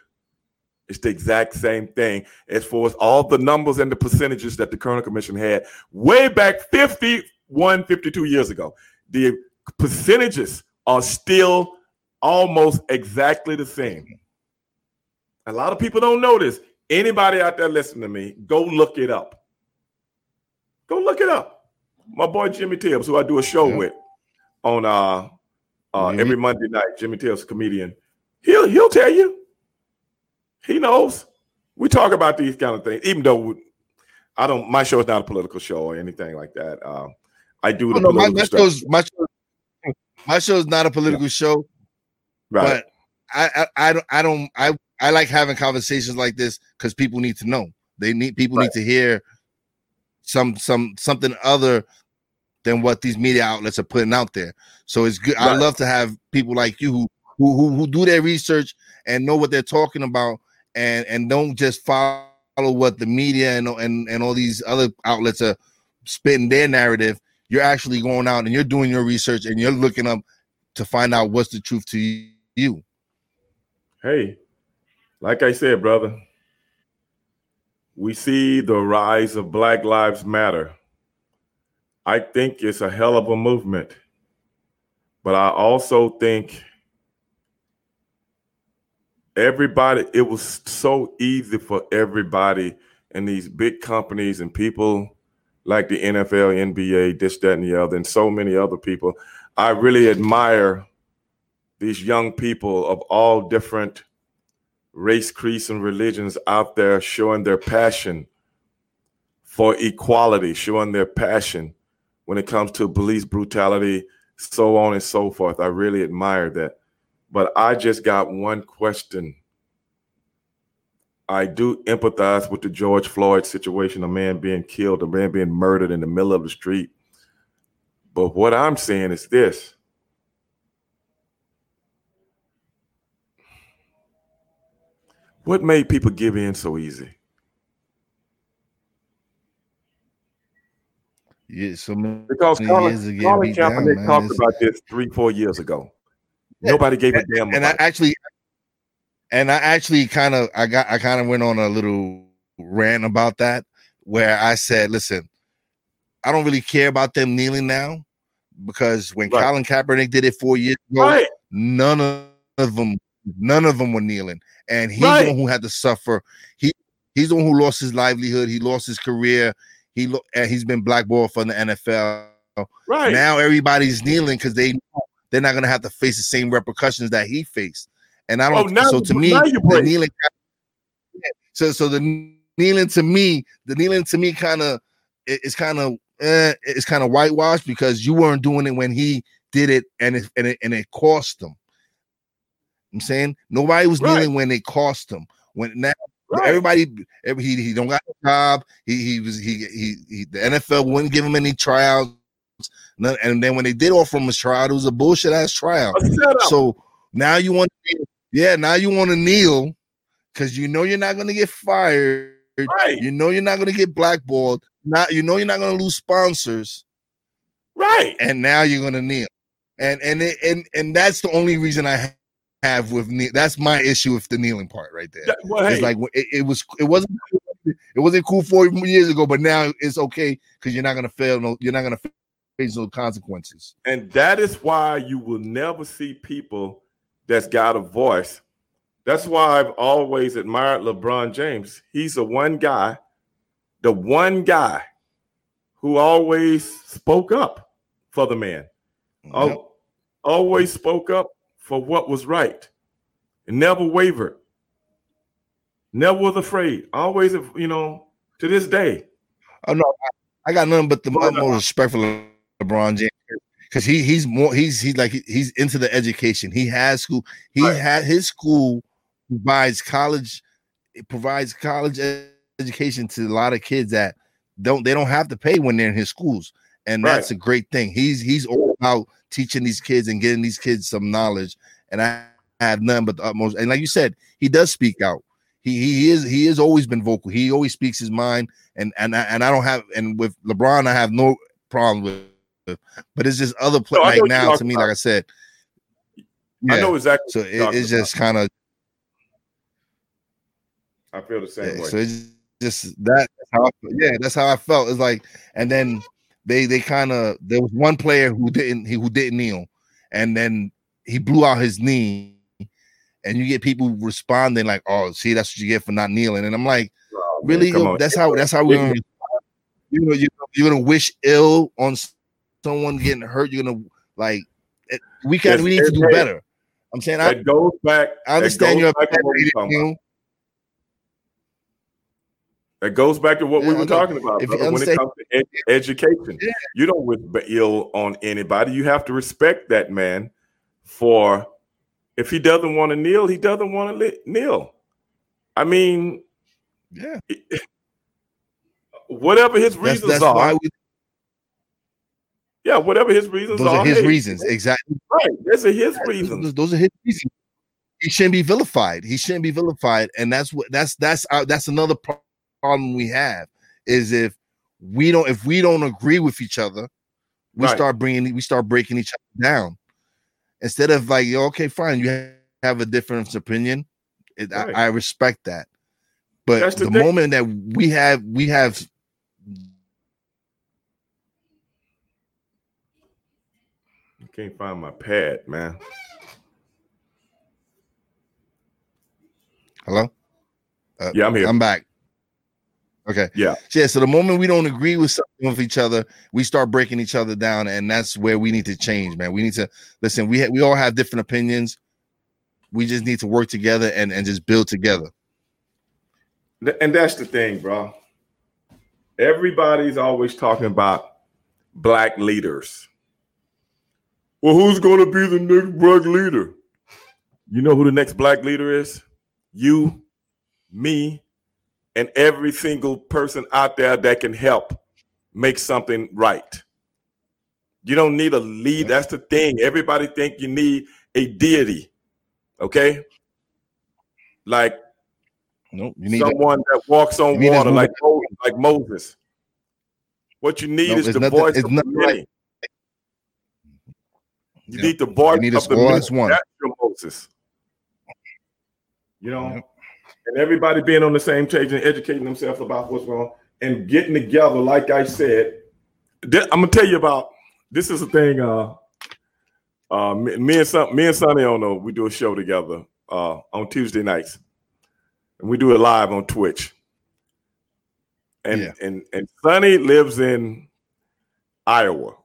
it's the exact same thing as far as all the numbers and the percentages that the Kerner Commission had way back 51, 52 years ago. The percentages are still almost exactly the same. A lot of people don't know this. Anybody out there listening to me, go look it up. Go look it up. My boy Jimmy Tibbs, who I do a show yeah. with on uh, uh mm-hmm. every Monday night, Jimmy Tibbs, comedian, he'll he'll tell you. He knows. We talk about these kind of things, even though I don't. My show is not a political show or anything like that. Um, I do the oh, no, my, my show's my show. My show is not a political yeah. show, right? But I, I, I don't, I don't, I, I like having conversations like this because people need to know. They need people right. need to hear some, some, something other than what these media outlets are putting out there. So it's good. Right. I love to have people like you who, who, who do their research and know what they're talking about and and don't just follow what the media and and and all these other outlets are spitting their narrative. You're actually going out and you're doing your research and you're looking up to find out what's the truth to you. Hey, like I said, brother, we see the rise of Black Lives Matter. I think it's a hell of a movement. But I also think everybody it was so easy for everybody and these big companies and people like the NFL, NBA, this, that, and the other, and so many other people. I really admire these young people of all different race, creeds, and religions out there showing their passion for equality, showing their passion when it comes to police brutality, so on and so forth. I really admire that. But I just got one question. I do empathize with the George Floyd situation, a man being killed, a man being murdered in the middle of the street. But what I'm saying is this what made people give in so easy? Yeah, so because Colin, Colin Kaepernick down, talked about this three, four years ago. Yeah, Nobody gave a damn. And I actually, and I actually kind of, I got, I kind of went on a little rant about that, where I said, "Listen, I don't really care about them kneeling now, because when right. Colin Kaepernick did it four years ago, right. none of them, none of them were kneeling, and he's right. the one who had to suffer. He, he's the one who lost his livelihood. He lost his career he look and he's been blackballed from the NFL. Right now, everybody's kneeling because they they're not gonna have to face the same repercussions that he faced. And I don't. Oh, now, so to me, the kneeling. So so the kneeling to me, the kneeling to me kind of it's kind of eh, it's kind of whitewashed because you weren't doing it when he did it and it and it, and it cost them. I'm saying nobody was right. kneeling when it cost them. When now Right. Everybody, every, he he don't got a job. He he was he he, he the NFL wouldn't give him any tryouts. None, and then when they did offer him a tryout, it was a bullshit ass tryout. Oh, so now you want, yeah, now you want to kneel because you know you're not gonna get fired. Right. You know you're not gonna get blackballed. Not you know you're not gonna lose sponsors. Right. And now you're gonna kneel. And and it, and and that's the only reason I have with me. That's my issue with the kneeling part right there. Yeah, well, it's like it, it, was it wasn't it wasn't cool four years ago, but now it's okay because you're not gonna fail. No, you're not gonna face no consequences. And that is why you will never see people that's got a voice. That's why I've always admired LeBron James. He's the one guy, the one guy who always spoke up for the man. Yep. Always spoke up for what was right and never wavered, never was afraid. Always, you know, to this day. Oh no, I, got nothing but the but, utmost uh, respect for LeBron James because he he's more he's he's like he's into the education. He has school. He right. had his school provides college it provides college education to a lot of kids that don't they don't have to pay when they're in his schools, and that's a great thing. He's he's all about teaching these kids and getting these kids some knowledge. And I have none but the utmost. And like you said, he does speak out. He he is he has always been vocal. He always speaks his mind. And and I, and I don't have and with LeBron, I have no problem with. But it's just other play no, like now to me, about. like I said. Yeah. I know exactly. So it, it's just kind of. I feel the same yeah, way. So it's just that. How yeah, that's how I felt. It's like, and then they they kind of there was one player who didn't he who didn't kneel, and then he blew out his knee, and you get people responding like, "Oh, see, that's what you get for not kneeling," and I'm like, oh, really, that's how that's how we're gonna, you know, you, you're gonna wish ill on someone getting hurt. You're gonna like we can we need to do better. I'm saying I, goes back. I understand you're that goes back to what yeah, we were talking about brother, when it comes to ed- education. Yeah. You don't wish ill on anybody. You have to respect that man for if he doesn't want to kneel, he doesn't want to li- kneel. I mean, yeah. Whatever his reasons that's, that's are. We, yeah, whatever his reasons those are. are his hey, reasons, exactly. Right. Those are his reasons. Those, those are his reasons. He shouldn't be vilified. He shouldn't be vilified, and that's what that's that's our, that's another problem problem we have is if we don't if we don't agree with each other, we right. start bringing we start breaking each other down. Instead of like, okay, fine, you have a different opinion. It, right. I, I, respect that. But That's the, the moment that we have we have I can't find my pad, man. Hello? Uh, yeah, I'm here. I'm back. Okay. Yeah. Yeah. So the moment we don't agree with something with each other, we start breaking each other down, and that's where we need to change, man. We need to listen. We ha- we all have different opinions. We just need to work together and and just build together. And that's the thing, bro. Everybody's always talking about black leaders. Well, who's going to be the next black leader? You know who the next black leader is? You, me, and every single person out there that can help make something right. You don't need a lead. That's the thing. Everybody think you need a deity. Okay? Like Nope. You need someone that walks on water like Moses, like Moses. What you need No, is the nothing- voice of the many. You Yep. need the voice of the many. one. That's your Moses. You know, Yep. And everybody being on the same page and educating themselves about what's wrong and getting together. Like I said, I'm gonna tell you about. This is a thing. Uh, uh, me, me and Son, me and Sonny we do a show together uh, on Tuesday nights, and we do it live on Twitch. And Yeah. and and Sonny lives in Iowa.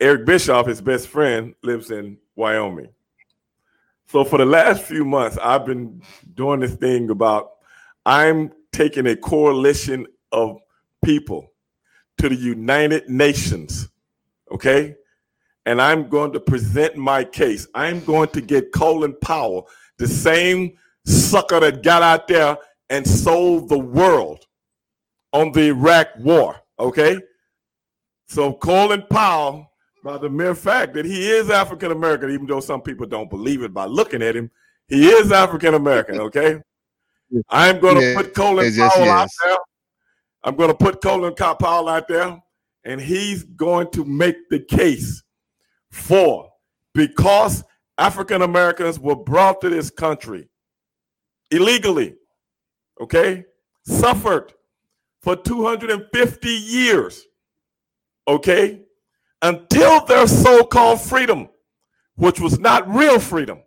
Eric Bischoff, his best friend, lives in Wyoming. So for the last few months, I've been doing this thing about I'm taking a coalition of people to the United Nations, okay? And I'm going to present my case. I'm going to get Colin Powell, the same sucker that got out there and sold the world on the Iraq war, okay? So Colin Powell, by the mere fact that he is African American, even though some people don't believe it by looking at him, he is African American, [laughs] okay? I'm going to Yeah, put Colin yes, yes, Powell out there. I'm going to put Colin Powell out there, and he's going to make the case for because African Americans were brought to this country illegally, okay, suffered for 250 years, okay, until their so called freedom, which was not real freedom,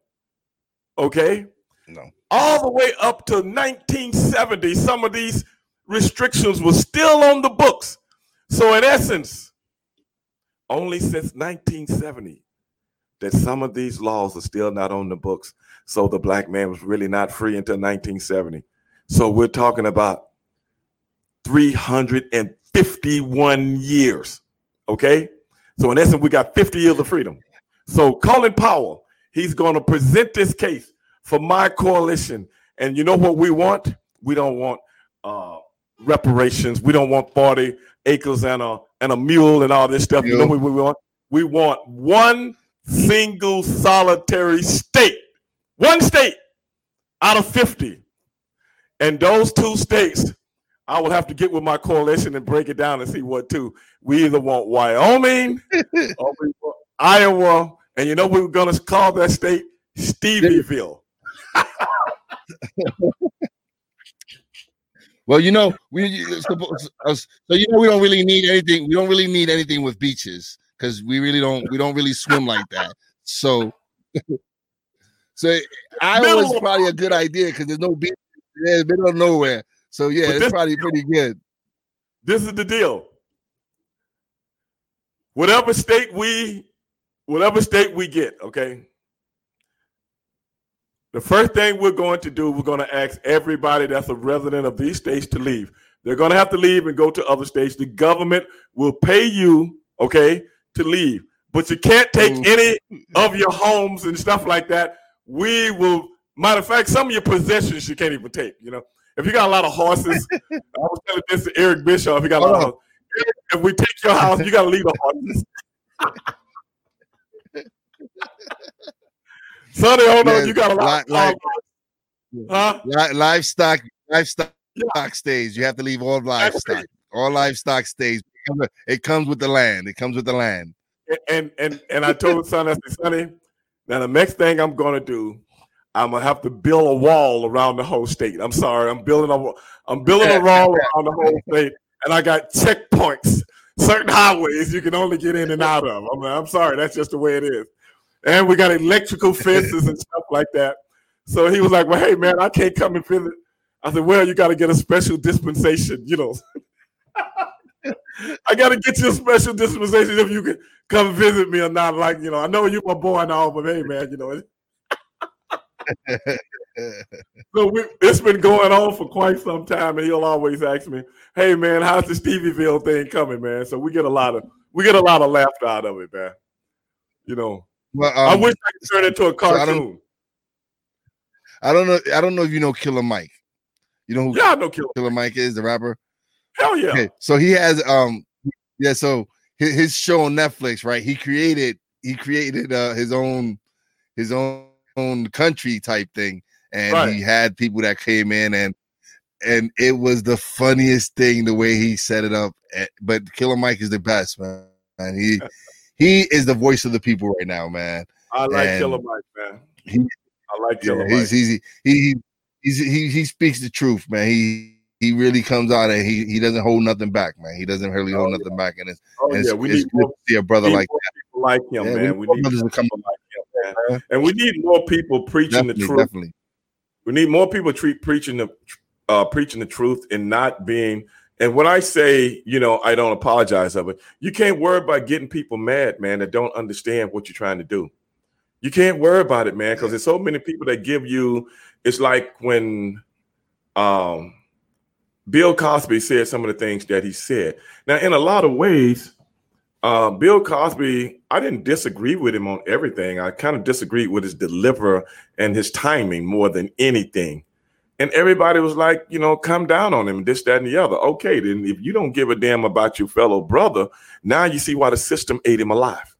okay, No. all the way up to 1970, some of these restrictions were still on the books. So, in essence, only since 1970 that some of these laws are still not on the books. So, the black man was really not free until 1970. So, we're talking about 351 years. Okay. So, in essence, we got 50 years of freedom. So, Colin Powell, he's going to present this case for my coalition. And you know what we want? We don't want uh, reparations. We don't want 40 acres and a and a mule and all this stuff. You know what we want? We want one single solitary state. One state out of 50. And those two states, I will have to get with my coalition and break it down and see what two. We either want Wyoming [laughs] or we want Iowa. And you know we're gonna call that state? Stevieville. [laughs] Well, you know, we so you know we don't really need anything. We don't really need anything with beaches because we really don't. We don't really swim like that. So, [laughs] so Iowa's probably a good idea because there's no beach. Yeah, middle of nowhere. So yeah, But it's probably pretty good. This is the deal. Whatever state we, whatever state we get, okay. The first thing we're going to do, we're going to ask everybody that's a resident of these states to leave. They're going to have to leave and go to other states. The government will pay you, okay, to leave, but you can't take Ooh. any of your homes and stuff like that. We will. Matter of fact, some of your possessions you can't even take. You know, if you got a lot of horses, [laughs] I was telling this to Eric Bischoff. He got a lot of. Oh. If we take your house, you got to leave the horses. [laughs] Sonny, hold on, Yeah, you got a lot. li- of huh? Li- livestock, livestock Yeah. stays. You have to leave all livestock. All livestock stays. It comes with the land. It comes with the land. and and and I told Sonny, I said, Sonny, now the next thing I'm gonna do, I'm gonna have to build a wall around the whole state. I'm sorry, I'm building a I'm building a wall around the whole state, and I got checkpoints, certain highways you can only get in and out of. I'm, I'm sorry, that's just the way it is. And we got electrical fences and stuff like that. So he was like, "Well, hey man, I can't come and visit. I said, well, you got to get a special dispensation, you know. [laughs] I got to get you a special dispensation if you can come visit me or not. Like, you know, I know you're my boy and all, but hey, man, you know. So we, it's been going on for quite some time, and he'll always ask me, "Hey, man, how's the Stevieville thing coming, man?" So we get a lot of we get a lot of laughter out of it, man. You know, well, um, I wish I could turn it into a cartoon. So I, don't, I don't know. I don't know if you know Killer Mike. You know who? Yeah, I know Killer, Killer Mike is the rapper. Hell yeah. Okay, so he has um yeah, so his, his show on Netflix, right? He created he created uh his own his own own country type thing. And right. he had people that came in and and it was the funniest thing the way he set it up. Eh, but Killer Mike is the best, man. And he [laughs] he is the voice of the people right now, man. I like and Killer Mike, man. He, I like Killer yeah, Mike. He's, he's, he, he, he, he speaks the truth, man. He he really comes out and he he doesn't hold nothing back, man. He doesn't really hold oh, nothing back, and it's, oh, it's, yeah. we it's need more, see a brother like that. like him, yeah, man. We, we need brothers to come like man. And we need more people preaching definitely, the truth. Definitely. We need more people treat preaching the uh, preaching the truth and not being. And when I say, you know, I don't apologize of it, you can't worry about getting people mad, man, that don't understand what you're trying to do. You can't worry about it, man, because there's so many people that give you. It's like when um Bill Cosby said some of the things that he said. Now, in a lot of ways, uh, Bill Cosby, I didn't disagree with him on everything. I kind of disagreed with his deliver and his timing more than anything. And everybody was like, you know, come down on him, this, that, and the other. Okay, then if you don't give a damn about your fellow brother, now you see why the system ate him alive.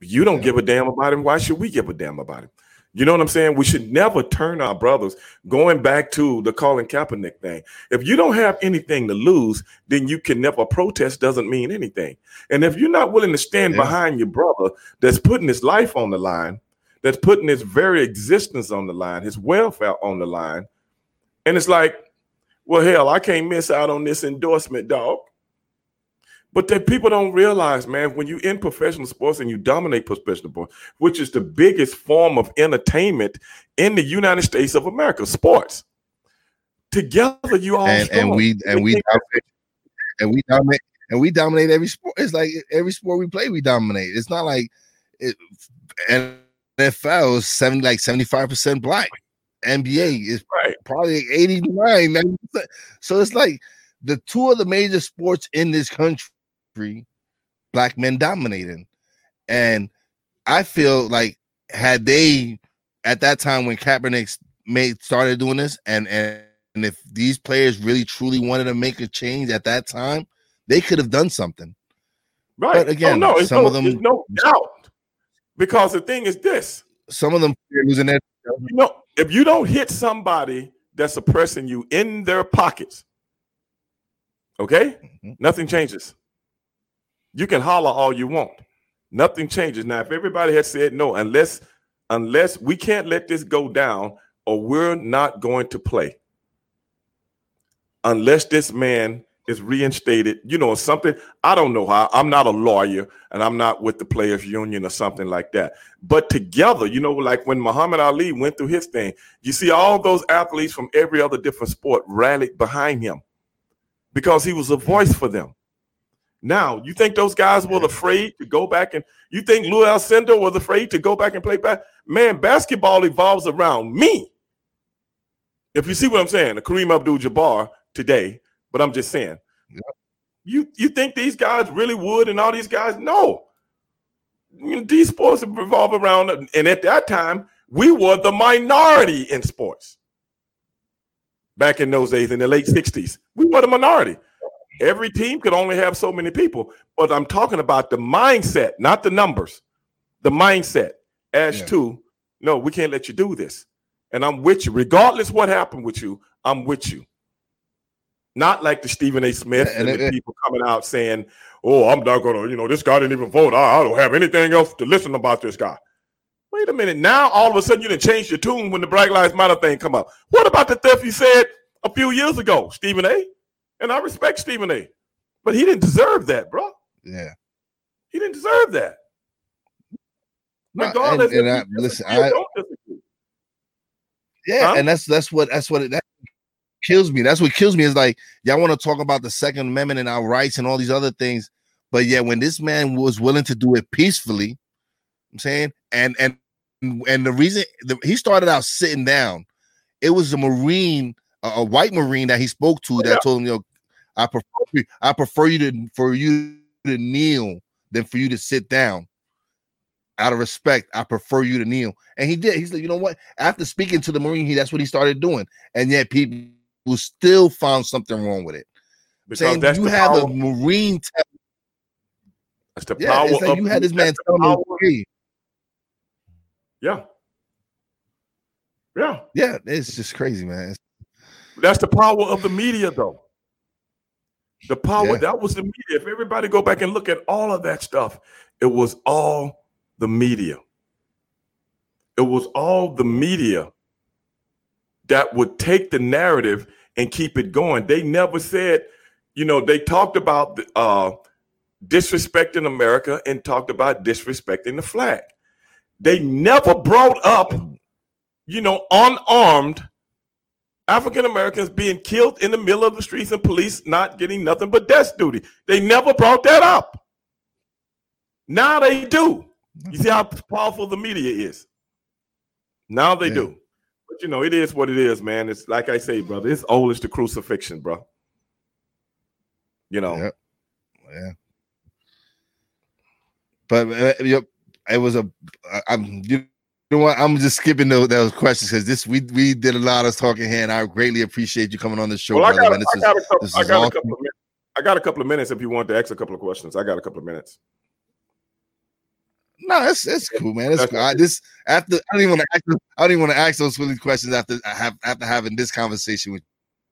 You don't give a damn about him. Why should we give a damn about him? You know what I'm saying? We should never turn our brothers. Going back to the Colin Kaepernick thing, if you don't have anything to lose, then you can never protest. Doesn't mean anything. And if you're not willing to stand yeah. behind your brother that's putting his life on the line, that's putting his very existence on the line, his welfare on the line, and it's like, well, hell, I can't miss out on this endorsement, dog. But that people don't realize, man, when you're in professional sports and you dominate professional sports, which is the biggest form of entertainment in the United States of America, sports. Together, you all and, and we and we [laughs] dominate, and we dominate and we dominate every sport. It's like every sport we play, we dominate. It's not like it, NFL is seventy like seventy five percent black. NBA is right. probably 89, 90%. So it's like the two of the major sports in this country black men dominating. And I feel like had they at that time when Kaepernick made started doing this, and and, and if these players really truly wanted to make a change at that time, they could have done something. Right. But again, oh, no, some no, of them no doubt. Because the thing is this: some of them losing their. You know, if you don't hit somebody that's oppressing you in their pockets, okay, mm-hmm. nothing changes. You can holler all you want. Nothing changes. Now, if everybody had said no, unless unless we can't let this go down, or we're not going to play. Unless this man is reinstated, you know, something. I don't know how. I'm not a lawyer and I'm not with the players union or something like that. But together, you know, like when Muhammad Ali went through his thing, you see all those athletes from every other different sport rallied behind him because he was a voice for them. Now, you think those guys were afraid to go back and you think Lou Alcindor was afraid to go back and play back? Man, basketball evolves around me. If you see what I'm saying, the Kareem Abdul-Jabbar today, but I'm just saying, you you think these guys really would, and all these guys? No. You know, these sports revolve around, and at that time, we were the minority in sports. Back in those days, in the late '60s, we were the minority. Every team could only have so many people, but I'm talking about the mindset, not the numbers. The mindset as yeah. to no, we can't let you do this. And I'm with you, regardless what happened with you. I'm with you. Not like the Stephen A. Smith and, and the it, people coming out saying, "Oh, I'm not gonna," you know, this guy didn't even vote. I, I don't have anything else to listen about this guy. Wait a minute. Now all of a sudden you didn't change your tune when the Black Lives Matter thing come up. What about the stuff you said a few years ago, Stephen A? And I respect Stephen A. But he didn't deserve that, bro. Yeah. He didn't deserve that. Regardless, and, and I, listen, I, Yeah, huh? and that's that's what that's what it, that kills me. That's what kills me is like y'all want to talk about the Second Amendment and our rights and all these other things, but yeah, when this man was willing to do it peacefully, I'm saying, and and and the reason the, he started out sitting down, it was a Marine, a, a white Marine that he spoke to that yeah. told him, "Yo, I prefer I prefer you to for you to kneel than for you to sit down." Out of respect, I prefer you to kneel, and he did. He's like, you know what? After speaking to the Marine, he that's what he started doing, and yet people still found something wrong with it. Because saying you have power. a Marine. that's the yeah, power. It's like you had this man telling me. Yeah. Yeah. Yeah. It's just crazy, man. That's the power of the media, though. The power yeah. that was the media. If everybody go back and look at all of that stuff, it was all the media. It was all the media that would take the narrative and keep it going. They never said, you know, they talked about uh, disrespecting America and talked about disrespecting the flag. They never brought up, you know, unarmed African Americans being killed in the middle of the streets and police not getting nothing but death duty. They never brought that up. Now they do. You see how powerful the media is. Now they yeah. do. But you know, it is what it is, man. It's like I say, brother, it's old as the crucifixion, bro. You know. Yeah. yeah. But uh, it was a. I'm you know what? I'm just skipping those, those questions because this we we did a lot of talking here, and I greatly appreciate you coming on the show. Well, I got, I, got couple, I, got awesome. a couple of minutes. I got a couple of minutes if you want to ask a couple of questions. I got a couple of minutes. No, it's it's cool, man. It's cool. I just after I don't even want to ask I don't even want to ask those silly questions after I have after having this conversation with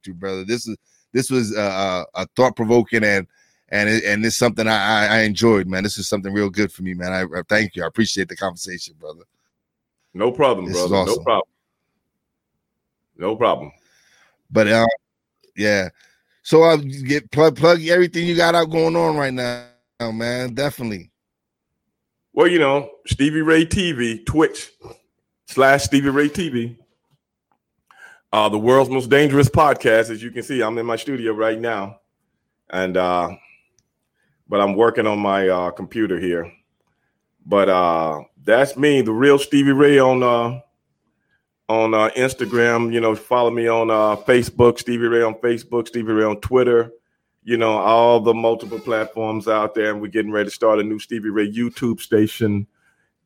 you, brother. This is this was uh, a thought provoking and and it, and it's something I, I enjoyed, man. This is something real good for me, man. I, I thank you. I appreciate the conversation, brother. No problem, this brother. Awesome. No problem. No problem. But uh, yeah. So I uh, get plug plug everything you got out going on right now, man. Definitely. Well, you know, Stevie Ray TV, Twitch slash Stevie Ray TV. Uh, the world's most dangerous podcast. As you can see, I'm in my studio right now. And uh but I'm working on my uh, computer here. But uh, that's me, the real Stevie Ray on uh, on uh, Instagram. You know, follow me on uh, Facebook, Stevie Ray on Facebook, Stevie Ray on Twitter. You know, all the multiple platforms out there, and we're getting ready to start a new Stevie Ray YouTube station.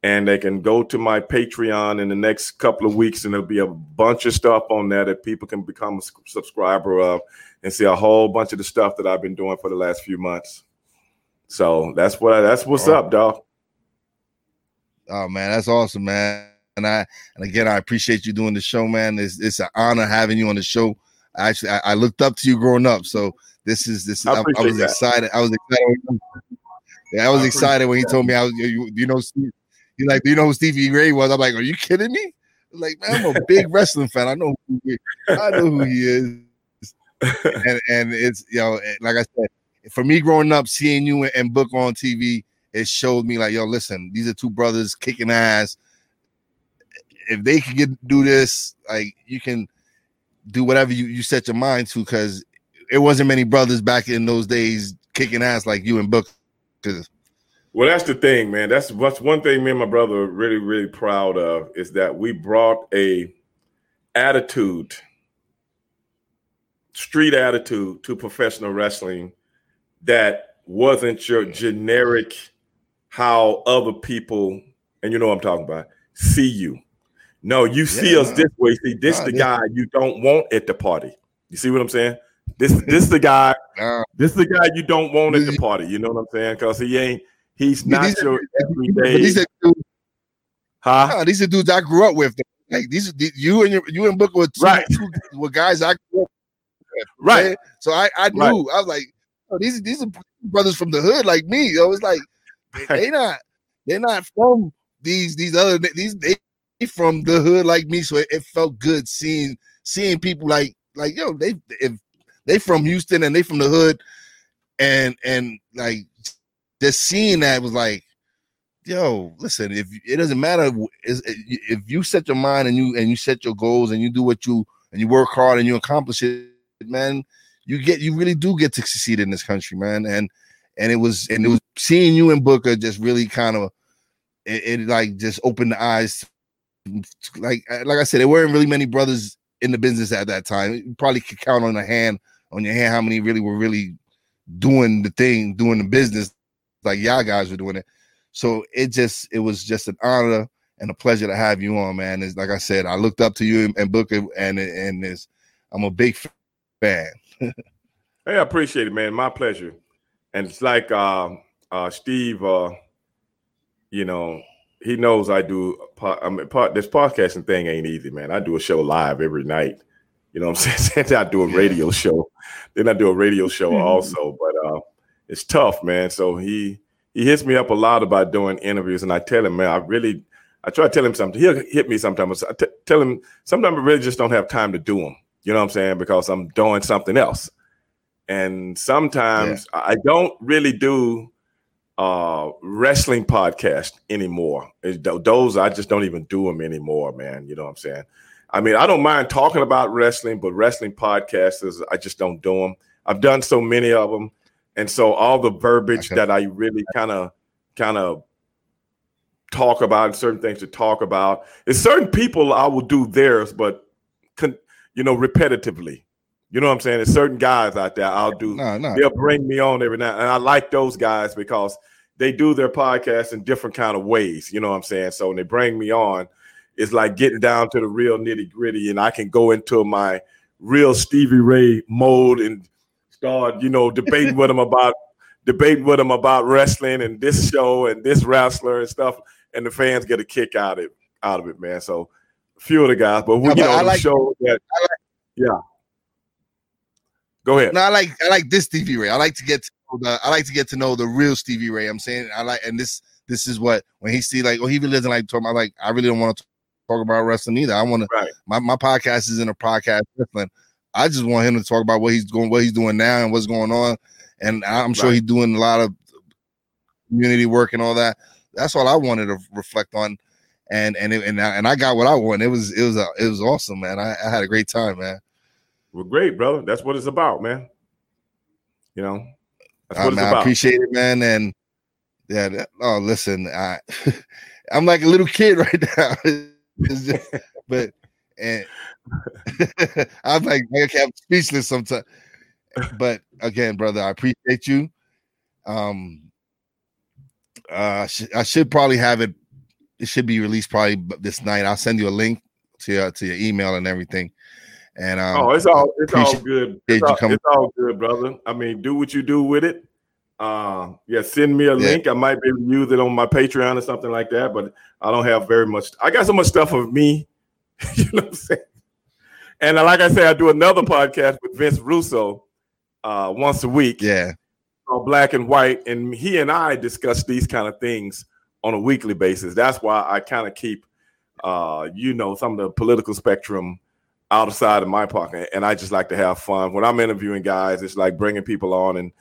And they can go to my Patreon in the next couple of weeks, and there'll be a bunch of stuff on there that people can become a subscriber of and see a whole bunch of the stuff that I've been doing for the last few months. So that's what I, that's what's oh. up, dog. Oh man, that's awesome, man. And I and again, I appreciate you doing the show, man. It's it's an honor having you on the show. Actually, I, I looked up to you growing up, so this is this. Is, I, I, was that. excited. I was excited. Yeah, I was I excited when he that. told me I was. You, you know, Steve, he's like, do you know who Stevie Ray was? I'm like, are you kidding me? Like, man, I'm a big [laughs] wrestling fan. I know who he, I know who he is. [laughs] and and it's you know, eh, like I said, for me growing up, seeing you and Book on TV, it showed me like, yo, listen, these are two brothers kicking ass. If they can get do this, like you can do whatever you, you set your mind to, because it wasn't many brothers back in those days kicking ass like you and Book. Well, that's the thing, man. That's what's one thing me and my brother are really, really proud of is that we brought a attitude, street attitude to professional wrestling that wasn't your generic how other people, and you know what I'm talking about, see you. No, you yeah, see us this way. See, this the guy you don't want at the party. You see what I'm saying? This [laughs] this the guy. This the guy you don't want at the party. You know what I'm saying? Because he ain't. He's not these your everyday. These are dudes, huh? these are dudes I grew up with. Like these, you and your, you and Booker were two, right. two were guys I grew up with. Right. So I I knew. Right. I was like, oh, these these are brothers from the hood like me. Yo, it's like they, not they're not from these these other these they from the hood like me. So it, it, felt good seeing seeing people like like yo they if they from Houston and they from the hood and and like just seeing that was like yo, listen, if it doesn't matter if you set your mind and you and you set your goals and you do what you and you work hard and you accomplish it, man, you get you really do get to succeed in this country, man. And and it was and it was seeing you and Booker just really kind of it, it like just opened the eyes. Like uh, like I said, there weren't really many brothers in the business at that time. You probably could count on a hand on your hand how many really were really doing the thing, doing the business like y'all guys were doing it. So it just it was just an honor and a pleasure to have you on, man. It's like I said, I looked up to you and Booker, and and this I'm a big fan. [laughs] hey, I appreciate it, man. My pleasure. And it's like uh, uh, Steve, uh, you know, he knows I do. I mean, part, this podcasting thing ain't easy, man. I do a show live every night. You know what I'm [laughs] saying? I do a radio show. Then I do a radio show also, but uh, it's tough, man. So he he hits me up a lot about doing interviews, and I tell him, man, I really, I try to tell him something. He'll hit me sometimes. I t- tell him sometimes I really just don't have time to do them. You know what I'm saying? Because I'm doing something else, and sometimes yeah. I don't really do uh wrestling podcast anymore. those I just don't even do them anymore, man. You know what I'm saying? I mean, I don't mind talking about wrestling, but wrestling podcasts, I just don't do them. I've done so many of them and so all the verbiage okay. that I really kind of kind of talk about and certain things to talk about is certain people I will do theirs, but con, you know, repetitively. You know what I'm saying? There's certain guys out there I'll do. No, no. They'll bring me on every now, and I like those guys because they do their podcast in different kind of ways. You know what I'm saying? So when they bring me on, it's like getting down to the real nitty gritty, and I can go into my real Stevie Ray mode and start, you know, debating [laughs] with him about debating with him about wrestling and this show and this wrestler and stuff, and the fans get a kick out of it, out of it, man. So a few of the guys, but we, no, you know, I like, show that, like, yeah. Go ahead. No, I like I like this Stevie Ray. I like to get to the I like to get to know the real Stevie Ray. I'm saying I like, and this this is what when he see like, oh, he really doesn't like talking. I like I really don't want to talk about wrestling either. I want to. Right. My my podcast is in a podcast wrestling. I just want him to talk about what he's going, what he's doing now, and what's going on. And I'm sure right. he's doing a lot of community work and all that. That's all I wanted to reflect on. And and it, and I, and I got what I wanted. It was it was a, it was awesome, man. I, I had a great time, man. Well, great, brother. That's what it's about, man. You know, that's what uh, man, I appreciate it, man. And yeah, that, oh, listen, I [laughs] I'm like a little kid [laughs] right now. [laughs] Just, but and I'm like, okay, I'm speechless sometimes. But again, brother, I appreciate you. Um, uh, sh- I should probably have it. It should be released probably this night. I'll send you a link to your to your email and everything. And um, oh, it's all it's all good. It's all, it's all, good, brother. I mean, do what you do with it. Uh, yeah, send me a yeah. link. I might be able to use it on my Patreon or something like that. But I don't have very much. I got so much stuff of me. [laughs] you know what I'm saying? And like I say, I do another podcast with Vince Russo uh, once a week. Yeah. Called Black and White. And he and I discuss these kind of things on a weekly basis. That's why I kind of keep, uh, you know, some of the political spectrum outside of my pocket. And I just like to have fun. When I'm interviewing guys, it's like bringing people on and,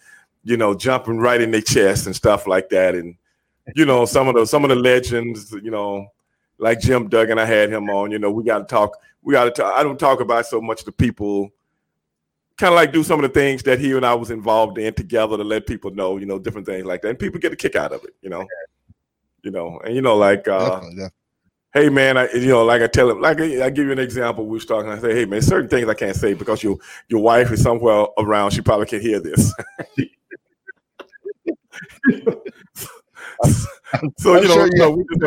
you know, jumping right in their chest and stuff like that. And, you know, some of the some of the legends, you know, like Jim Duggan, I had him on. You know, we got to talk. We got to talk. I don't talk about so much the people. Kind of like do some of the things that he and I was involved in together to let people know, you know, different things like that, and people get a kick out of it, you know, you know, and you know, like, uh, hey man, I, you know, like I tell him, like I, give you an example. We was talking. I say, hey man, certain things I can't say because your your wife is somewhere around. She probably can hear this. [laughs] so you know, sure you know, we just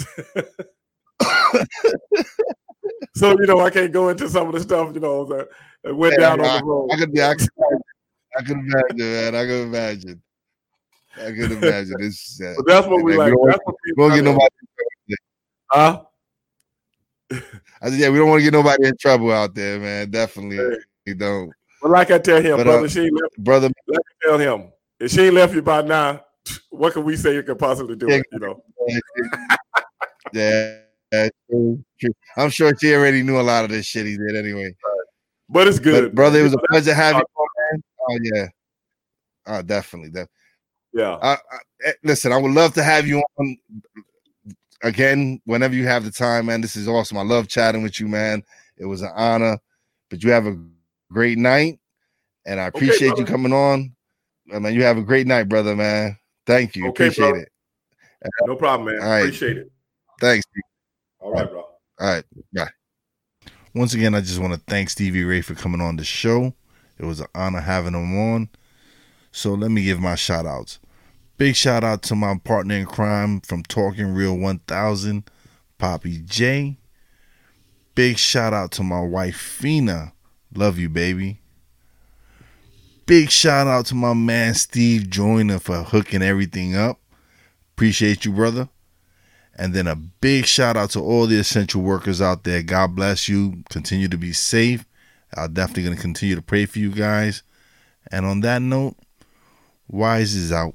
[laughs] so you know, I can't go into some of the stuff you know that, that went yeah, down I, on the road. I could be, I could, I could imagine, man. I could imagine. I could imagine. It's uh, but that's what we like. That's what don't get nobody. Huh? [laughs] I said, yeah, we don't want to get nobody in trouble out there, man. Definitely, hey. you don't. But like I tell him, but, brother, uh, she left, brother. Like I tell him, if she ain't left you by now, [tsk] what can we say you could possibly do? Yeah, it, you know. [laughs] Yeah, I'm sure she already knew a lot of this shit he did anyway. But it's good, but, brother. It was a pleasure having you, man. Oh yeah, oh definitely, definitely. Yeah. I, I, eh, listen, I would love to have you on again whenever you have the time, man. This is awesome. I love chatting with you, man. It was an honor. But you have a great night, and I appreciate okay, you coming on. Uh, I mean, you have a great night, brother, man. Thank you. Okay, appreciate bro. it. No problem, man. All right. Appreciate it. Thanks. All right, bro. All right. Bye. Once again, I just want to thank Stevie Ray for coming on the show. It was an honor having him on. So let me give my shout outs. Big shout out to my partner in crime from Talking Real 1000, Poppy J. Big shout out to my wife Fina. Love you, baby. Big shout out to my man Steve Joyner for hooking everything up. Appreciate you, brother. And then a big shout out to all the essential workers out there. God bless you. Continue to be safe. I'm definitely going to continue to pray for you guys. And on that note, Wise is out.